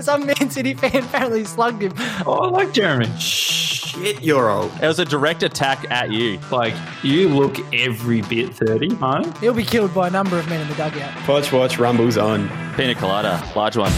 Some Man City fan apparently slugged him. Oh, I like Jeremy. Shit, you're old. It was a direct attack at you. Like, you look every bit 30, huh? He'll be killed by a number of men in the dugout. Watch, watch, rumbles on. Pina colada, large one.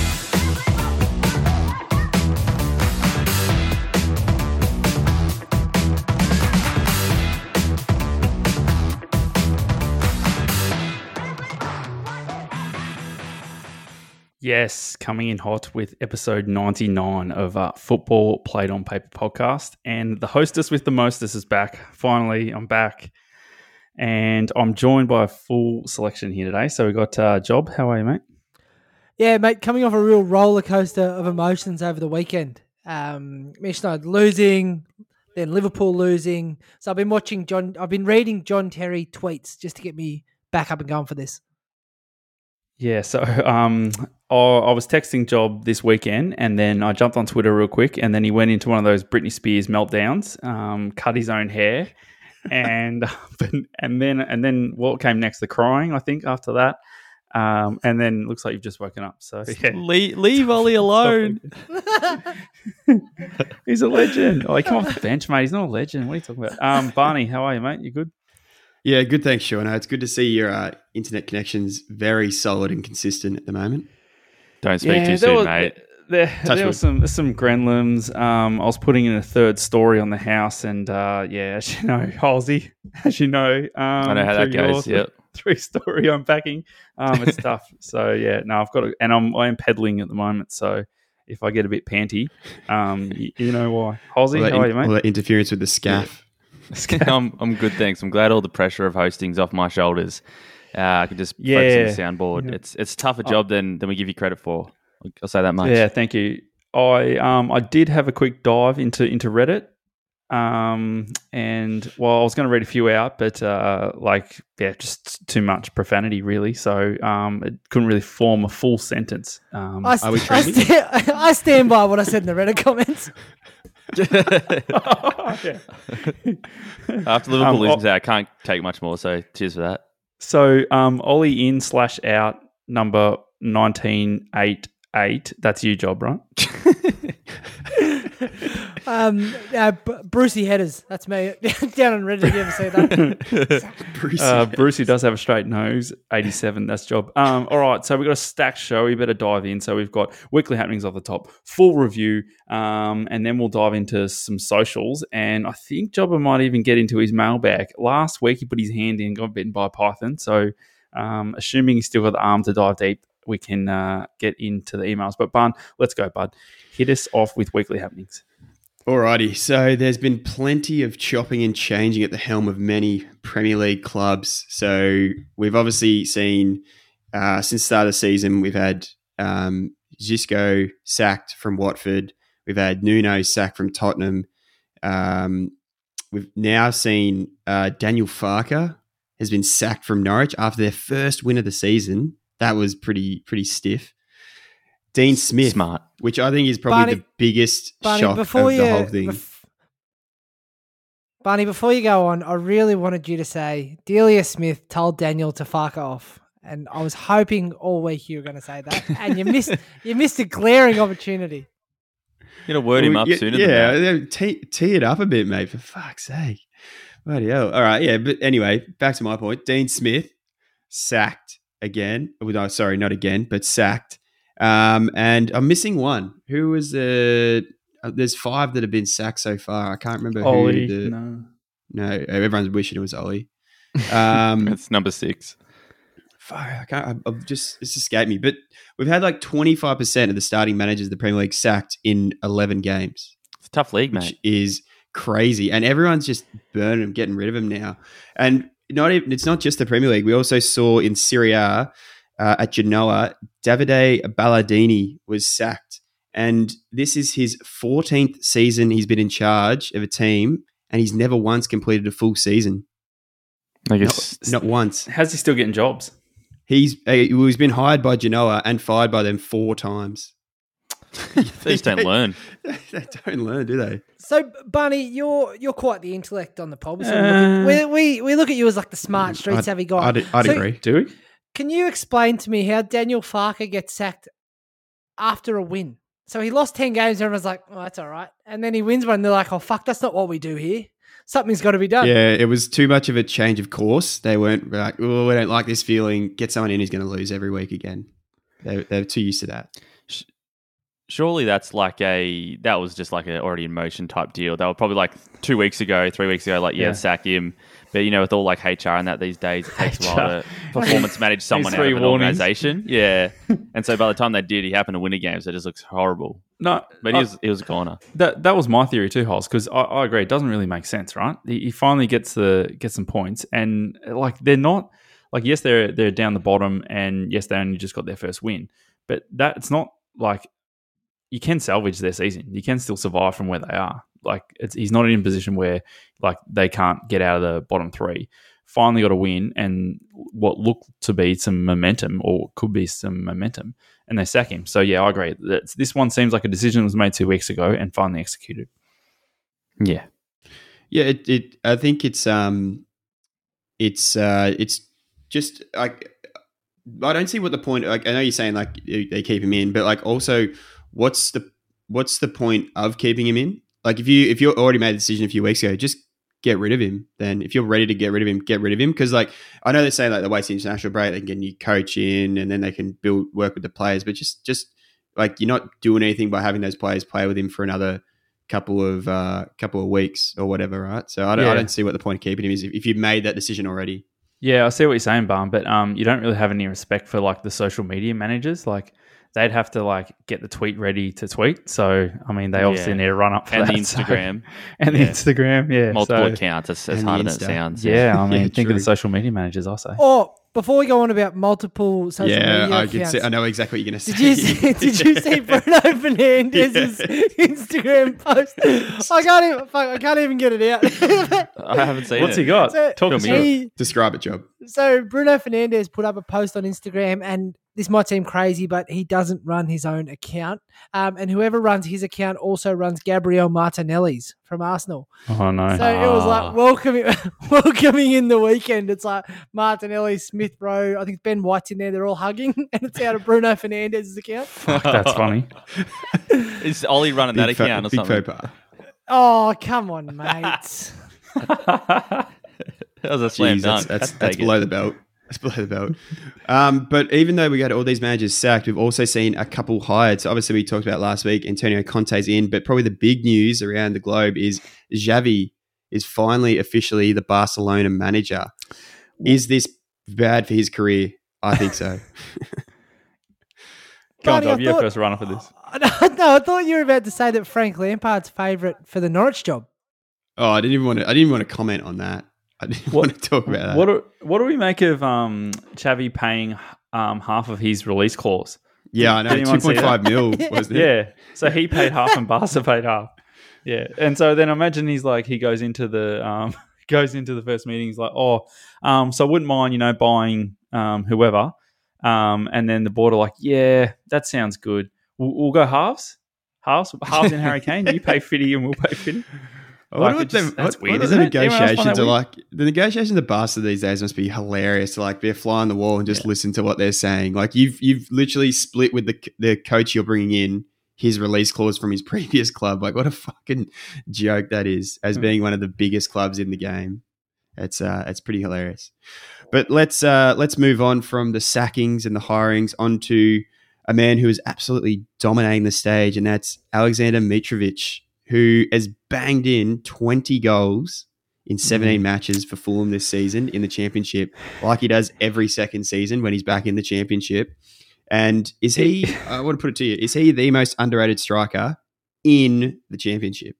Yes, coming in hot with episode 99 of uh, Football Played on Paper podcast. And the hostess with the mostest is back. Finally, I'm back. And I'm joined by a full selection here today. So we got uh, Job. How are you, mate? Yeah, mate, coming off a real roller coaster of emotions over the weekend. Um, losing, then Liverpool losing. So I've been watching John. I've been reading John Terry tweets just to get me back up and going for this. Yeah, so um, I, I was texting Job this weekend, and then I jumped on Twitter real quick, and then he went into one of those Britney Spears meltdowns, um, cut his own hair, and and then and then what came next? The crying, I think, after that, um, and then looks like you've just woken up. So yeah, leave, leave Ollie alone. He's a legend. Oh, he come off the bench, mate. He's not a legend. What are you talking about? Um, Barney, how are you, mate? You good? Yeah, good. Thanks, Sean. It's good to see your uh, internet connections very solid and consistent at the moment. Don't speak too soon, was, mate. There, there was some some gremlins. Um, I was putting in a third story on the house, and uh, yeah, as you know, Halsey, as you know, um, I know how that goes. Yep. Three story unpacking. Um, it's tough. So yeah, no, I've got to, and I'm I am peddling at the moment. So if I get a bit panty, um, you, you know why. Halsey, how in, are you, mate? All that interference with the scaff. I'm, I'm good, thanks. I'm glad all the pressure of hosting's off my shoulders. Uh, I can just Yeah. focus on the soundboard. Yeah. It's it's a tougher job than than we give you credit for. I'll say that much. Yeah, thank you. I um I did have a quick dive into into Reddit. Um and well I was gonna read a few out, but uh like yeah, just too much profanity really. So um it couldn't really form a full sentence. Um I, Are we st- I, trending? sta- I stand by what I said in the Reddit comments. After Liverpool Um, losing today, I can't take much more. So cheers for that. So um Ollie in slash out number nineteen eight eight. That's your job, right? Um, uh, B- Brucey headers. That's me down on Reddit. You ever see that? Bruce. Uh, Brucey does have a straight nose. 87, that's job. Um, all right, so we've got a stacked show. We better dive in. So we've got weekly happenings off the top, full review, um, and then we'll dive into some socials. And I think Jobber might even get into his mailbag. Last week, he put his hand in and got bitten by a python. So um, assuming he's still got the arm to dive deep, we can uh, get into the emails. But, Bun, let's go, bud. Hit us off with weekly happenings. Alrighty, so there's been plenty of chopping and changing at the helm of many Premier League clubs. So we've obviously seen uh, since the start of the season, we've had um, Xisco sacked from Watford. We've had Nuno sacked from Tottenham. Um, we've now seen uh, Daniel Farke has been sacked from Norwich after their first win of the season. That was pretty pretty stiff. Dean Smith, Smart. which I think is probably Barney- the biggest Barney, shock before of you, the whole thing. bef- Barney, before you go on, I really wanted you to say Delia Smith told Daniel to fuck off, and I was hoping all week you were going to say that, and you missed you missed a glaring opportunity. You know, word him up yeah, sooner Yeah, than yeah, tee, tee it up a bit, mate. For fuck's sake. Bloody hell. All right, yeah. But anyway, back to my point. Dean Smith sacked again. Well, no, sorry, not again, but sacked. Um, and I'm missing one. Who was the? Uh, there's five that have been sacked so far. I can't remember Ollie, who. The, no. no, everyone's wishing it was Ollie. Um, That's number six. fuck, I can't. I, I've just it's escaped me. But we've had like 25 percent of the starting managers of the Premier League sacked in 11 games It's a tough league, which mate. is crazy. And everyone's just burning them, getting rid of them now. And not even it's not just the Premier League. We also saw in Serie A uh, at Genoa, Davide Ballardini was sacked, and this is his 14th season he's been in charge of a team, and he's never once completed a full season. I Not, guess not once. How's he still getting jobs? He's uh, he's been hired by Genoa and fired by them four times. they just don't learn. they don't learn, do they? So, Barney, you're you're quite the intellect on the pub. We, Uh, look at- we, we we look at you as like the smart streets I'd- savvy guy. I'd, I'd So- agree. Do we? Can you explain to me how Daniel Farke gets sacked after a win. So he lost 10 games. Everyone's like, oh, that's all right. And then he wins one. And they're like, oh, fuck, that's not what we do here. Something's got to be done. Yeah, it was too much of a change of course. They weren't like, oh, we don't like this feeling. Get someone in who's going to lose every week again. They, they're too used to that. Surely that's like a that was just like a already in motion type deal. They were probably like two weeks ago, three weeks ago, like yeah, Yeah. sack him. But you know, with all like HR and that these days, it takes a while to performance manage someone out of an warnings. organization. Yeah, and so by the time they did, he happened to win a game, so it just looks horrible. No, But he uh, was he was a corner. that that was my theory too, Hoss, because I, I agree. It doesn't really make sense, right? He, he finally gets the gets some points, and like they're not like yes, they're they're down the bottom, and yes, they only just got their first win, but that it's not like you can salvage their season. You can still survive from where they are. Like he's not in a position where like they can't get out of the bottom three. Finally got a win and what looked to be some momentum or could be some momentum, and they sack him. So yeah, I agree. That's, this one seems like a decision was made two weeks ago and finally executed. Yeah, Yeah, it, it I think it's um it's uh it's just like I don't see what the point like I know you're saying like they keep him in, but like also what's the what's the point of keeping him in? Like if you if you already made a decision a few weeks ago, just get rid of him. Then if you're ready to get rid of him, get rid of him. Because like I know they say like the waste international break, they can get a new coach in and then they can build work with the players, but just just like you're not doing anything by having those players play with him for another couple of uh, couple of weeks or whatever, right? So I don't, I don't see what the point of keeping him is if, if you've made that decision already. Yeah, I see what you're saying, Barn, but um, you don't really have any respect for like the social media managers. Like they'd have to like get the tweet ready to tweet. So I mean, they obviously Yeah. need to run up for and the that, so- Instagram, and the Instagram, yeah, multiple so- accounts. It's as And hard as it sounds. Yeah, I mean, Yeah, think of the social media managers. I say. Or before we go on about multiple social yeah, media I accounts, see, I know exactly what you're going to say. Did you see, did you see Bruno Fernandes's Instagram post? I can't even fuck, I can't even get it out. I haven't seen What's it. What's he got? So- Talk Fill us me through. in. it. he, Describe it, Job. so Bruno Fernandes put up a post on Instagram, and this might seem crazy, but he doesn't run his own account. Um, and whoever runs his account also runs Gabriel Martinelli's from Arsenal. Oh no. So it was Ah. like welcoming, welcoming in the weekend. It's like Martinelli, Smith Rowe. I think Ben White's in there. They're all hugging, and it's out of Bruno Fernandes's account. Fuck, that's funny. Is Ollie running that Big faux- account or big something? faux pas. Oh come on, mate. That was a slam Jeez, dunk. that's, that's, that's take it. below the belt. That's below the belt. Um, but even though we got all these managers sacked, we've also seen a couple hired. So obviously we talked about last week, Antonio Conte's in, but probably the big news around the globe is Xavi is finally officially the Barcelona manager. Is this bad for his career? I think so. Come on, Barney, You're thought- first runner for this. no, I thought you were about to say that Frank Lampard's favourite for the Norwich job. oh, I didn't even want to. I didn't even want to comment on that. I didn't want to talk about that. What do, what do we make of um, Xavi paying um, half of his release clause? yeah, I know. Two point five mil wasn't it? Yeah. So he paid half and Barca paid half. Yeah. And so then I imagine he's like he goes into the um goes into the first meeting, he's like, Oh, um, so I wouldn't mind, you know, buying um whoever. Um, and then the board are like, Yeah, that sounds good. We'll, we'll go halves. Halves, halves in Harry Kane. You pay Fitty and we'll pay Fitty. I Like, what just- the, that's what, weird, what the it? Anyone else find negotiations are like. The negotiations of Barca these days must be hilarious. To like be a fly on the wall and just listen to what they're saying. Like you've you've literally split with the the coach you're bringing in his release clause from his previous club. Like what a fucking joke that is. As Hmm. being one of the biggest clubs in the game, it's uh it's pretty hilarious. But let's uh let's move on from the sackings and the hirings onto a man who is absolutely dominating the stage, and that's Alexander Mitrovic, who has banged in 20 goals in 17 matches for Fulham this season in the championship, like he does every second season when he's back in the championship. And is he, I want to put it to you, is he the most underrated striker in the championship?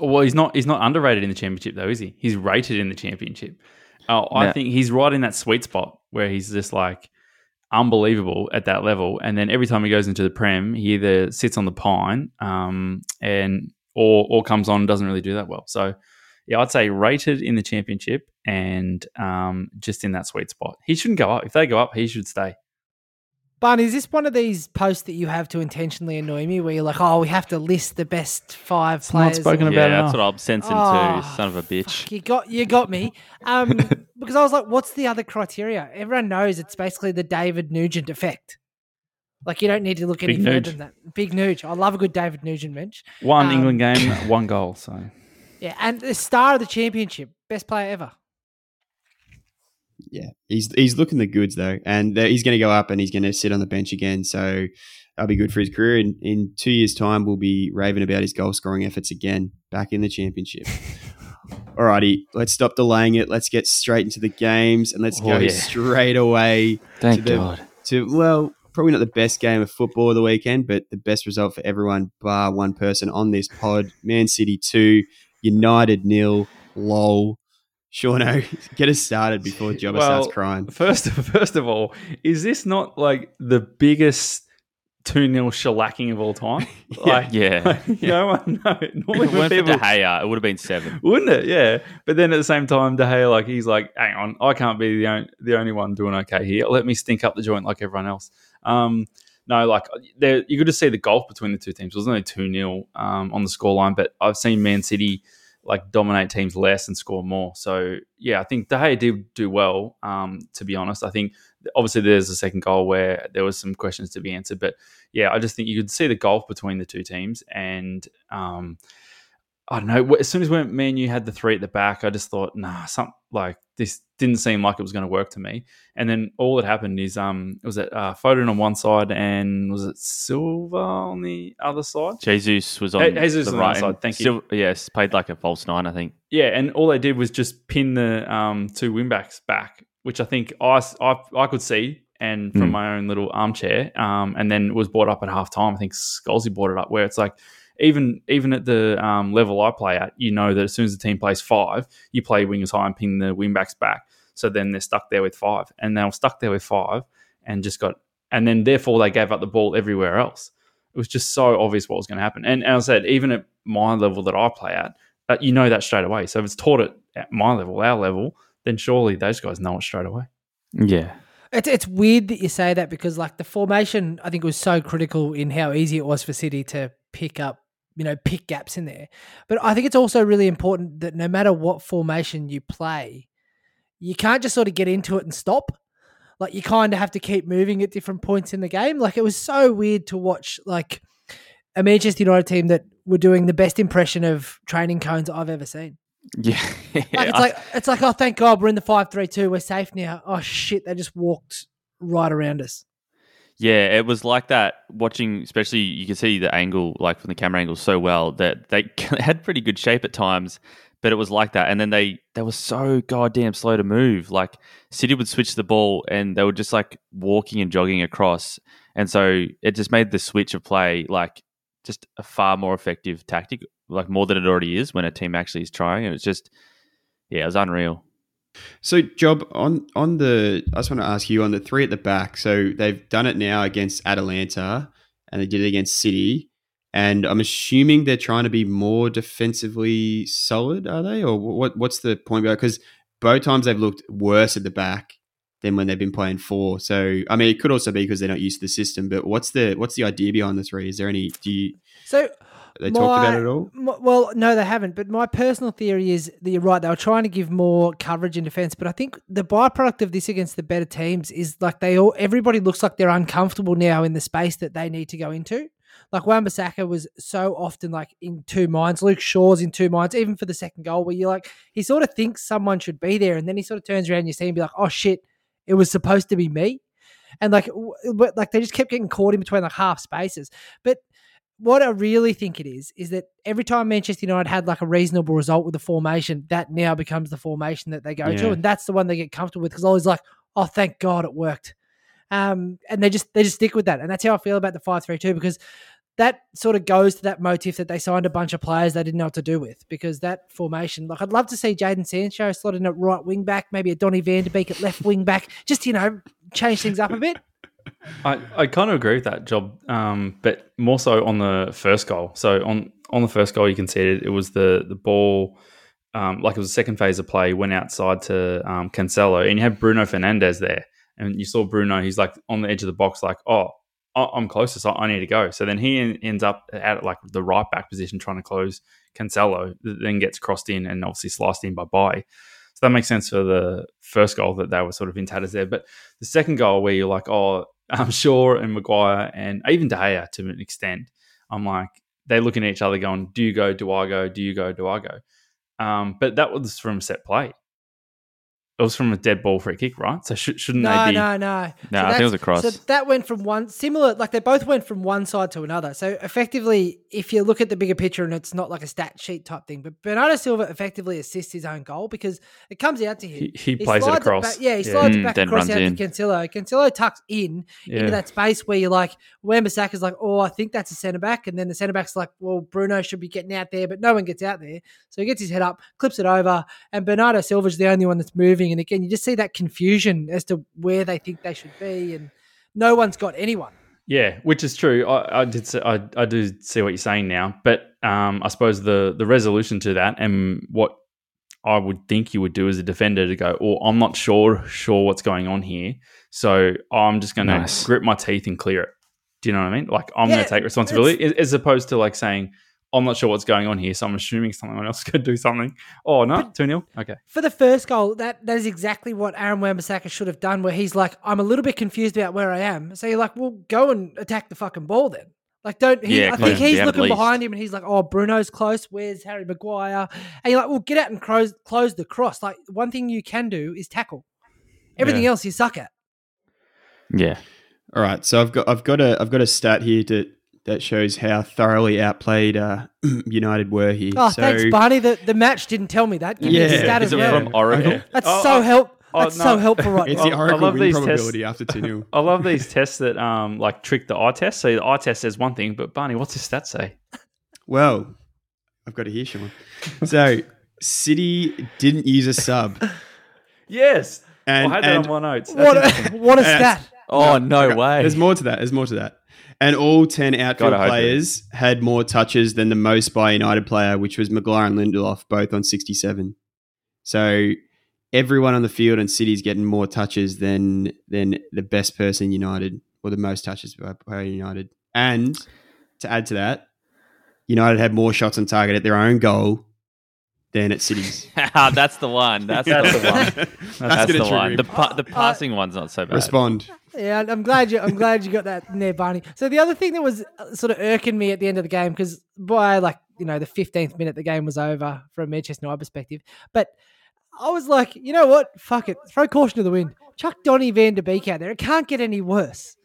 Well, he's not. He's not underrated in the championship, though, is he? He's rated in the championship. Oh, I think he's right in that sweet spot where he's just like unbelievable at that level. And then every time he goes into the prem, he either sits on the pine, um, and or or comes on and doesn't really do that well. So, yeah, I'd say rated in the championship and um, just in that sweet spot. He shouldn't go up. If they go up, he should stay. Barney, is this one of these posts that you have to intentionally annoy me where you're like, oh, we have to list the best five not players? spoken about Yeah, that's what I'm sensing Oh, too. Son of a bitch. Fuck, you got you got me. Um, because I was like, what's the other criteria? Everyone knows it's basically the David Nugent effect. Like you don't need to look any Big further Nuge. than that. Big Nuge. I love a good David Nugent bench. One Um, England game, one goal. So Yeah, and the star of the championship, best player ever. Yeah, he's he's looking the goods though, and he's going to go up and he's going to sit on the bench again. So that'll be good for his career. In in two years' time, we'll be raving about his goal scoring efforts again, back in the championship. Alrighty, let's stop delaying it. Let's get straight into the games, and let's Oh, go yeah. straight away Thank to the- God. to well, probably not the best game of football of the weekend, but the best result for everyone, bar one person on this pod. Man City two, United nil. Lol. Shauno, get us started before Jobber Well, starts crying. first, first of all, is this not like the biggest two 0 shellacking of all time? Like, Yeah. no one. No, If normally it when went for people De Gea, it would have been seven. Wouldn't it? Yeah. But then at the same time, De Gea, like he's like, hang on, I can't be the only, the only one doing okay here. Let me stink up the joint like everyone else. Um, no, like there, you could just see the gulf between the two teams. It was only two 0 um, on the scoreline, but I've seen Man City like dominate teams less and score more. So yeah, I think De Gea did do well. Um, to be honest, I think obviously there's a second goal where there was some questions to be answered, but yeah, I just think you could see the gulf between the two teams and. Um, I don't know. As soon as when me and you had the three at the back, I just thought, nah, some like this didn't seem like it was going to work to me. And then all that happened is, um, was it uh, Foden on one side and was it Silva on the other side? Jesus was on Hey, Jesus the on right. side, thank you. Yes, played like a false nine, I think. Yeah, and all they did was just pin the um, two wingbacks back, which I think I, I, I could see and from Mm. my own little armchair. Um, and then was brought up at half time. I think Scholesy brought it up where it's like, even even at the um, level I play at, you know that as soon as the team plays five, you play wingers high and pin the wingbacks back. So then they're stuck there with five, and they were stuck there with five, and just got, and then therefore they gave up the ball everywhere else. It was just so obvious what was going to happen. And, and as I said, even at my level that I play at, uh, you know that straight away. So if it's taught it at my level, our level, then surely those guys know it straight away. Yeah. It's it's weird that you say that because like the formation, I think was so critical in how easy it was for City to pick up, you know, pick gaps in there. But I think it's also really important that no matter what formation you play, you can't just sort of get into it and stop. Like you kind of have to keep moving at different points in the game. Like it was so weird to watch like a Manchester United team that were doing the best impression of training cones I've ever seen. Yeah. Like it's like it's like oh thank God we're in the five three two we're safe now. Oh shit they just walked right around us. Yeah, it was like that. Watching, especially, you can see the angle, like from the camera angle, so well that they had pretty good shape at times. But it was like that, and then they they were so goddamn slow to move. Like City would switch the ball, and they were just like walking and jogging across, and so it just made the switch of play like just a far more effective tactic, like more than it already is when a team actually is trying. And it's just, yeah, it was unreal. So, Job on on the, I just want to ask you on the three at the back. So they've done it now against Atalanta, and they did it against City. And I'm assuming they're trying to be more defensively solid, are they? Or what? What's the point? Because both times they've looked worse at the back than when they've been playing four. So, I mean, it could also be because they're not used to the system. But what's the what's the idea behind the three? Is there any? Do you So they talked about it all? m- Well, no, they haven't. But my personal theory is that you're right. They were trying to give more coverage in defense, but I think the byproduct of this against the better teams is like they all everybody looks like they're uncomfortable now in the space that they need to go into. Like Wan-Bissaka was so often like in two minds. Luke Shaw's in two minds, even for the second goal, where you're like he sort of thinks someone should be there, and then he sort of turns around and you see him be like, "Oh shit, it was supposed to be me," and like, but like they just kept getting caught in between like half spaces. But what I really think it is is that every time Manchester United had like a reasonable result with the formation, that now becomes the formation that they go to, and that's the one they get comfortable with because I was like, oh, thank God it worked, um, and they just they just stick with that, and that's how I feel about the five three two because that sort of goes to that motif that they signed a bunch of players they didn't know what to do with because that formation, like I'd love to see Jadon Sancho slot in at right wing back, maybe a Donny Van de Beek at left wing back, just you know change things up a bit. I, I kind of agree with that job, um, but more so on the first goal. So on on the first goal, you can see it. Was the the ball, um, like it was the second phase of play, went outside to um, Cancelo, and you had Bruno Fernandes there, and you saw Bruno. He's like on the edge of the box, like, oh, I'm closest. I I need to go. So then he ends up at like the right back position, trying to close Cancelo. Then gets crossed in and obviously sliced in by Bailly. So that makes sense for the first goal that they were sort of in tatters there. But the second goal, where you're like, oh, I'm sure and Maguire and even De Gea to an extent, I'm like they're looking at each other going, "Do you go? Do I go? Do you go? Do I go?" Um, but that was from set play. It was from a dead ball free kick, right? So sh- shouldn't No, they be? no, no. No, I think it was a cross. So that went from one similar, like they both went from one side to another. So effectively, if you look at the bigger picture, and it's not like a stat sheet type thing, but Bernardo Silva effectively assists his own goal because it comes out to him. He, he plays it across. back- yeah, he slides Mm, it back then across out in. to Cancelo. Cancelo tucks in Yeah. into that space where you're like, Wan Bissaka's like, oh, I think that's a centre back, and then the centre back's like, well, Bruno should be getting out there, but no one gets out there, so he gets his head up, clips it over, and Bernardo Silva's the only one that's moving, and again, you just see that confusion as to where they think they should be, and no one's got anyone. Yeah, which is true. I, I did. See, I, I do see what you're saying now, but um, I suppose the the resolution to that and what I would think you would do as a defender to go, "Oh, I'm not sure sure what's going on here, so I'm just going to Nice. grip my teeth and clear it." Do you know what I mean? Like I'm going to take responsibility as, as opposed to like saying, "I'm not sure what's going on here," so I'm assuming someone else could do something. Oh no, two 0 Okay. For the first goal, that that is exactly what Aaron Wan-Bissaka should have done. Where he's like, "I'm a little bit confused about where I am." So you're like, "Well, go and attack the fucking ball then." Like, don't. He, Yeah, I think he's down looking behind him, and he's like, "Oh, Bruno's close. Where's Harry Maguire?" And you're like, "Well, get out and close close the cross." Like, one thing you can do is tackle. Everything Yeah. else you suck at. Yeah. All right, so I've got I've got a I've got a stat here to, that shows how thoroughly outplayed uh, United were here. Oh, so, thanks, Barney. The the match didn't tell me that. Give me the Yeah, stat is as it well. from Oracle? That's Oh, so oh, help. oh, That's no. so helpful right It's now. the I- I Oracle love win these tests. probability after two 0 I love these tests that um like trick the eye test. So the eye test says one thing, but Barney, what's his stat say? Well, I've got it here, Sean. So City didn't use a sub, Yes, and, I had that and on my notes. That's What a, what a stat. Oh no, Okay, way. There's more to that. There's more to that. And all 10 outfield Gotta hope players had more touches than the most by United player, which was Maguire and Lindelof, both on 67. So everyone on the field and City's getting more touches than than the best person United, or the most touches by, by United. And to add to that, United had more shots on target at their own goal than at City's. That's the one. That's, That's the the one. one. That's, That's the one. The, pa- the passing one's not so bad. Respond. Yeah, I'm glad you. I'm glad you got that there, Barney. So the other thing that was uh, sort of irking me at the end of the game because by like you know the 15th minute the game was over from Manchester United perspective, but I was like, you know what? Fuck it, throw caution to the wind. Chuck Donny Van Der Beek out there. It can't get any worse.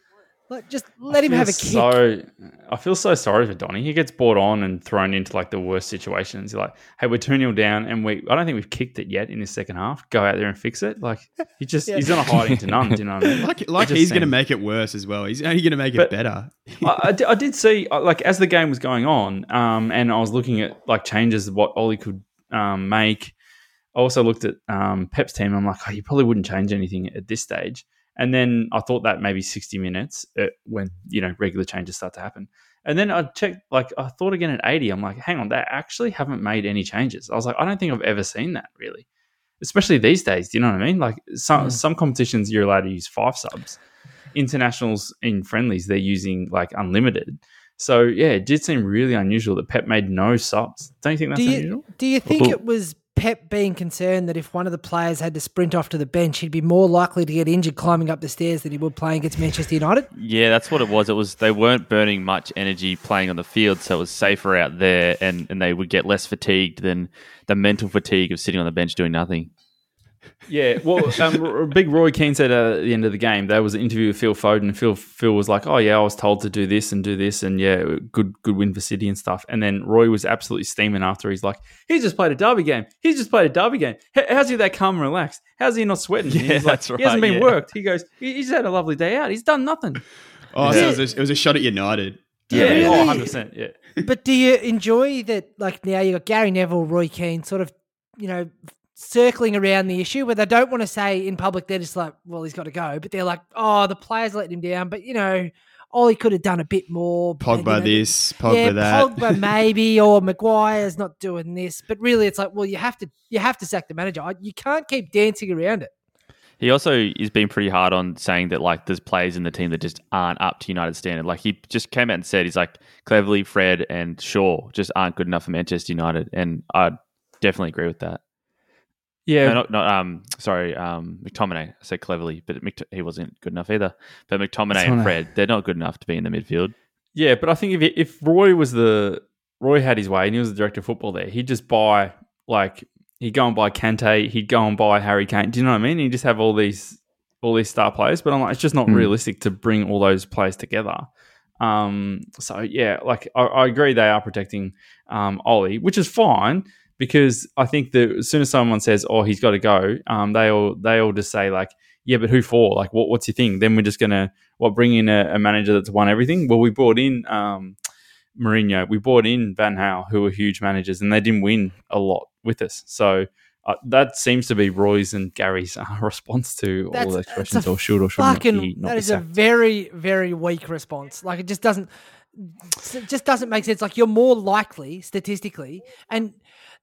Like just let him have a feel kick. So I feel so sorry for Donny. He gets brought on and thrown into like the worst situations. You're like, hey, we're two 0 down, and we I don't think we've kicked it yet in the second half. Go out there and fix it. Like he just Yeah. he's not hiding to none. Do you know what I mean? Like, like he's going to make it worse as well. He's only going to make it better. I, I di- I did see uh, like as the game was going on, um, and I was looking at like changes of what Ollie could um, make. I also looked at um, Pep's team. I'm like, oh, you probably wouldn't change anything at this stage. And then I thought that maybe 60 minutes uh, when you know regular changes start to happen. And then I checked, like I thought again at 80. I'm like, hang on, they actually haven't made any changes. I was like, I don't think I've ever seen that really, especially these days. Do you know what I mean? Like some some competitions you're allowed to use five subs internationals in friendlies they're using like unlimited. So yeah, it did seem really unusual that Pep made no subs. Don't you think that's Do you unusual? do you think it was Pep being concerned that if one of the players had to sprint off to the bench, he'd be more likely to get injured climbing up the stairs than he would playing against Manchester United? Yeah, that's what it was. It was they weren't burning much energy playing on the field, so it was safer out there, and, and they would get less fatigued than the mental fatigue of sitting on the bench doing nothing. Yeah, well, um, Big Roy Keane said uh, at the end of the game there was an interview with Phil Foden. and Phil Phil was like, "Oh yeah, I was told to do this and do this, and yeah, good good win for City and stuff." And then Roy was absolutely steaming after. He's like, "He's just played a derby game. He's just played a derby game. H- how's he that calm and relaxed? How's he not sweating?" Yeah, he's like, that's He hasn't been yeah. worked. He goes, "He- "He's had a lovely day out. He's done nothing." Oh, so it, was a, it was a shot at United. Yeah, Really? oh, 100 percent. Yeah. but do you enjoy that? Like now you've got Gary Neville, Roy Keane, sort of, you know, circling around the issue where they don't want to say in public they're just like, well, he's got to go, but they're like, oh, the players letting him down, but you know, Ollie could have done a bit more. and, you Pogba know, this, Pogba yeah, that. Pogba maybe, or Maguire's not doing this, but really, it's like, well, you have to, you have to sack the manager. You can't keep dancing around it. He also is being pretty hard on saying that like there's players in the team that just aren't up to United standard. Like he just came out and said he's like Cleverley Fred and Shaw just aren't good enough for Manchester United, and I definitely agree with that. Yeah, No, not, not um. Sorry, um. McTominay. I said Cleverley, but Mc, he wasn't good enough either. But McTominay McTominay. and Fred, they're not good enough to be in the midfield. Yeah, but I think if if Roy was the Roy had his way and he was the director of football there, he'd just buy like he'd go and buy Kante, he'd go and buy Harry Kane. Do you know what I mean? He'd just have all these all these star players, but I'm like, it's just not Hmm. realistic to bring all those players together. Um, so yeah, like I, I agree they are protecting um, Ollie, which is fine because I think that as soon as someone says, "Oh, he's got to go," um, they all they all just say like, "Yeah, but who for? Like, what what's your thing?" Then we're just gonna what bring in a, a manager that's won everything. Well, we brought in um, Mourinho, we brought in Van Gaal, who were huge managers, and they didn't win a lot with us. So. Uh, that seems to be Roy's and Gary's uh, response to all those questions, or should or should not Fucking, he not be is a sacked. very, very weak response. Like it just doesn't, it just doesn't make sense. Like you're more likely statistically, and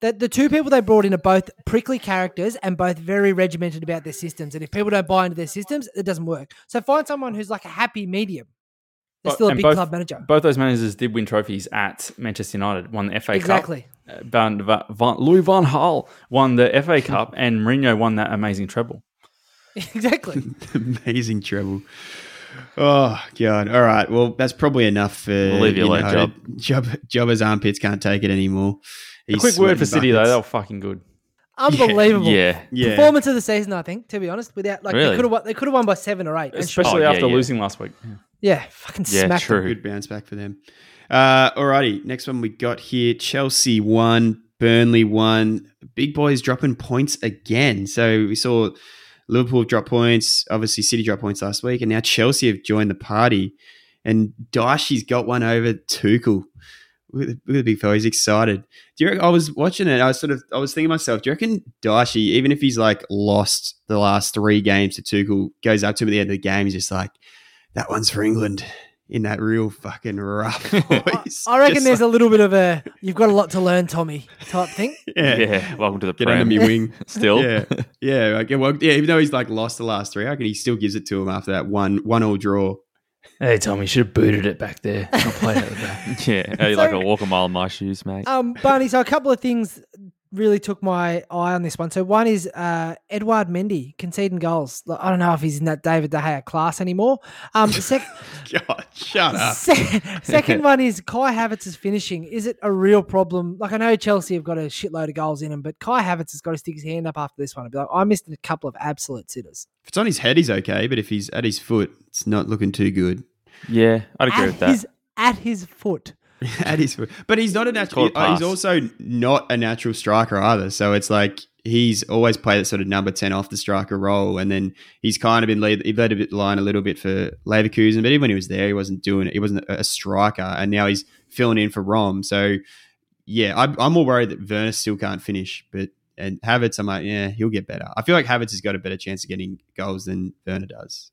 the the two people they brought in are both prickly characters and both very regimented about their systems. And if people don't buy into their systems, it doesn't work. So find someone who's like a happy medium. They're still a big both- club manager. Both those managers did win trophies at Manchester United, won the FA Exactly. Cup. Exactly. Uh, Van, Van, Van, Louis Van Gaal won the FA Cup, and Mourinho won that amazing treble. exactly. Amazing treble. Oh god! All right. Well, that's probably enough for We'll leave you alone, know, Job. Jobber's armpits can't take it anymore. A quick word for sweating City though; they were fucking good. Unbelievable. Yeah, Yeah. Performance of the season, I think. To be honest, without like they could have won, they could have won by seven or eight. And sure- Especially Oh, yeah, after yeah. losing last week. yeah, fucking yeah, smacked them. true. Good bounce back for them. Uh, alrighty, next one we got here: Chelsea one, Burnley one. Big boys dropping points again. So we saw Liverpool drop points. Obviously, City drop points last week, and now Chelsea have joined the party. And Dyche's got one over Tuchel. Look at the, look at the big fella. He's excited. Do you reckon, I was watching it. I was sort of, I was thinking to myself, do you reckon Dyche, even if he's like lost the last three games to Tuchel, goes up to him at the end of the game, he's just like, that one's for England in that real fucking rough voice. I reckon Just there's like, a little bit of a you've got a lot to learn, Tommy type thing. yeah, Yeah. welcome to the Get under me wing. Still, Yeah, yeah. Like, well, yeah. Even though he's like lost the last three, I reckon he still gives it to him after that one one all draw. Hey Tommy, you should have booted it back there. Not played it back. yeah. Hey, like a walk a mile in my shoes, mate. Um, Barney. So a couple of things really took my eye on this one. So one is uh, Edward Mendy conceding goals. Like, I don't know if he's in that David De Gea class anymore. Um, sec- God, shut up. se- second one is Kai Havertz's finishing. Is it a real problem? Like I know Chelsea have got a shitload of goals in them, but Kai Havertz has got to stick his hand up after this one and be like, I missed a couple of absolute sitters. If it's on his head, he's okay. But if he's at his foot, it's not looking too good. Yeah, I'd agree At with that. his at his foot. At his foot, but he's not a natural. It He's uh, also not a natural striker either. So it's like he's always played that sort of number ten off the striker role, and then he's kind of been lead. He led a bit line a little bit for Leverkusen, but even when he was there, he wasn't doing it. He wasn't a striker, and now he's filling in for Rom. So yeah, I'm, I'm more worried that Werner still can't finish, but. And Havertz, I'm like, yeah, he'll get better. I feel like Havertz has got a better chance of getting goals than Werner does.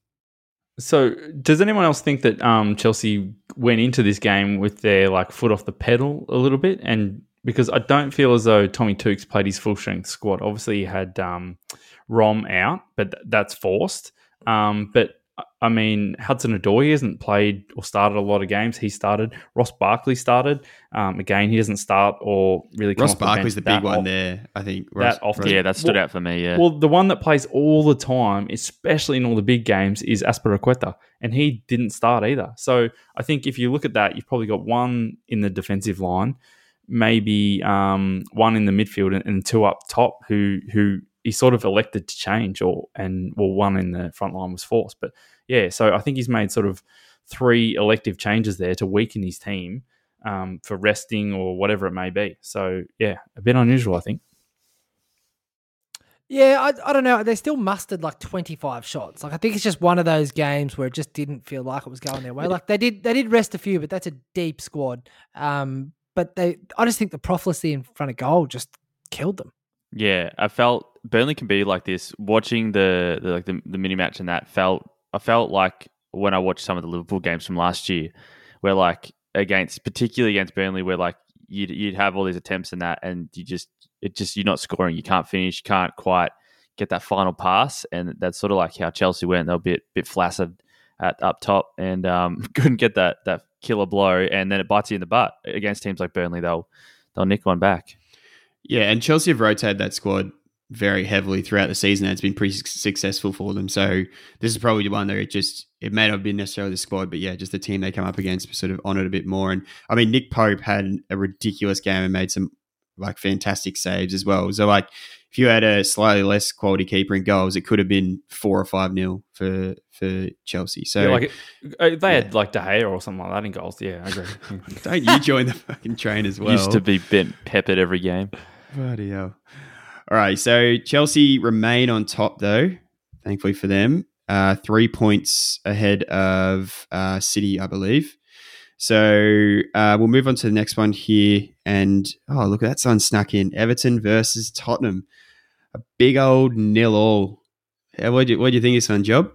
So, does anyone else think that um, Chelsea went into this game with their like foot off the pedal a little bit? And because I don't feel as though Tommy Tukes played his full strength squad. Obviously, he had um, Rom out, but th- that's forced. Um, but I mean, Hudson Odoi hasn't played or started a lot of games. He started. Ross Barkley started. Um, again, he doesn't start or really. come Ross off the Barkley's the bench big one often. there, I think. that often. Yeah, that stood Well- out for me. Yeah. Well, the one that plays all the time, especially in all the big games, is Azpilicueta, and he didn't start either. So I think if you look at that, you've probably got one in the defensive line, maybe um, one in the midfield, and, and two up top who who he sort of elected to change, or and well, one in the front line was forced. But yeah, so I think he's made sort of three elective changes there to weaken his team um, for resting or whatever it may be. So yeah, a bit unusual, I think. Yeah, I, I don't know. They still mustered like 25 shots. Like I think it's just one of those games where it just didn't feel like it was going their way. Like they did they did rest a few, but that's a deep squad. Um, but they I just think the prophecy in front of goal just killed them. Yeah, I felt Burnley can be like this. Watching the, the like the, the mini match and that felt I felt like when I watched some of the Liverpool games from last year, where like against particularly against Burnley, where like you'd you'd have all these attempts and that, and you just it just you're not scoring, you can't finish, you can't quite get that final pass, and that's sort of like how Chelsea went. They were a bit bit flaccid at up top and um, couldn't get that that killer blow, and then it bites you in the butt against teams like Burnley. They'll they'll nick one back. Yeah, and Chelsea have rotated that squad very heavily throughout the season. And it's been pretty successful for them. So this is probably the one that it just it may not have been necessarily the squad, but yeah, just the team they come up against sort of on it a bit more. And I mean, Nick Pope had a ridiculous game and made some like fantastic saves as well. So like if you had a slightly less quality keeper in goals, it could have been four or five nil for for Chelsea. So Yeah, like uh, they Yeah. had like De Gea or something like that in goals. Yeah, I agree. don't you join the fucking train as well? Used to be bent peppered every game. Bloody hell. All right, so Chelsea remain on top though, thankfully for them. Uh, three points ahead of uh, City, I believe. So uh, we'll move on to the next one here. And oh, look, at that sun snuck in. Everton versus Tottenham. A big old nil all. What do you, what you think of this one, Job?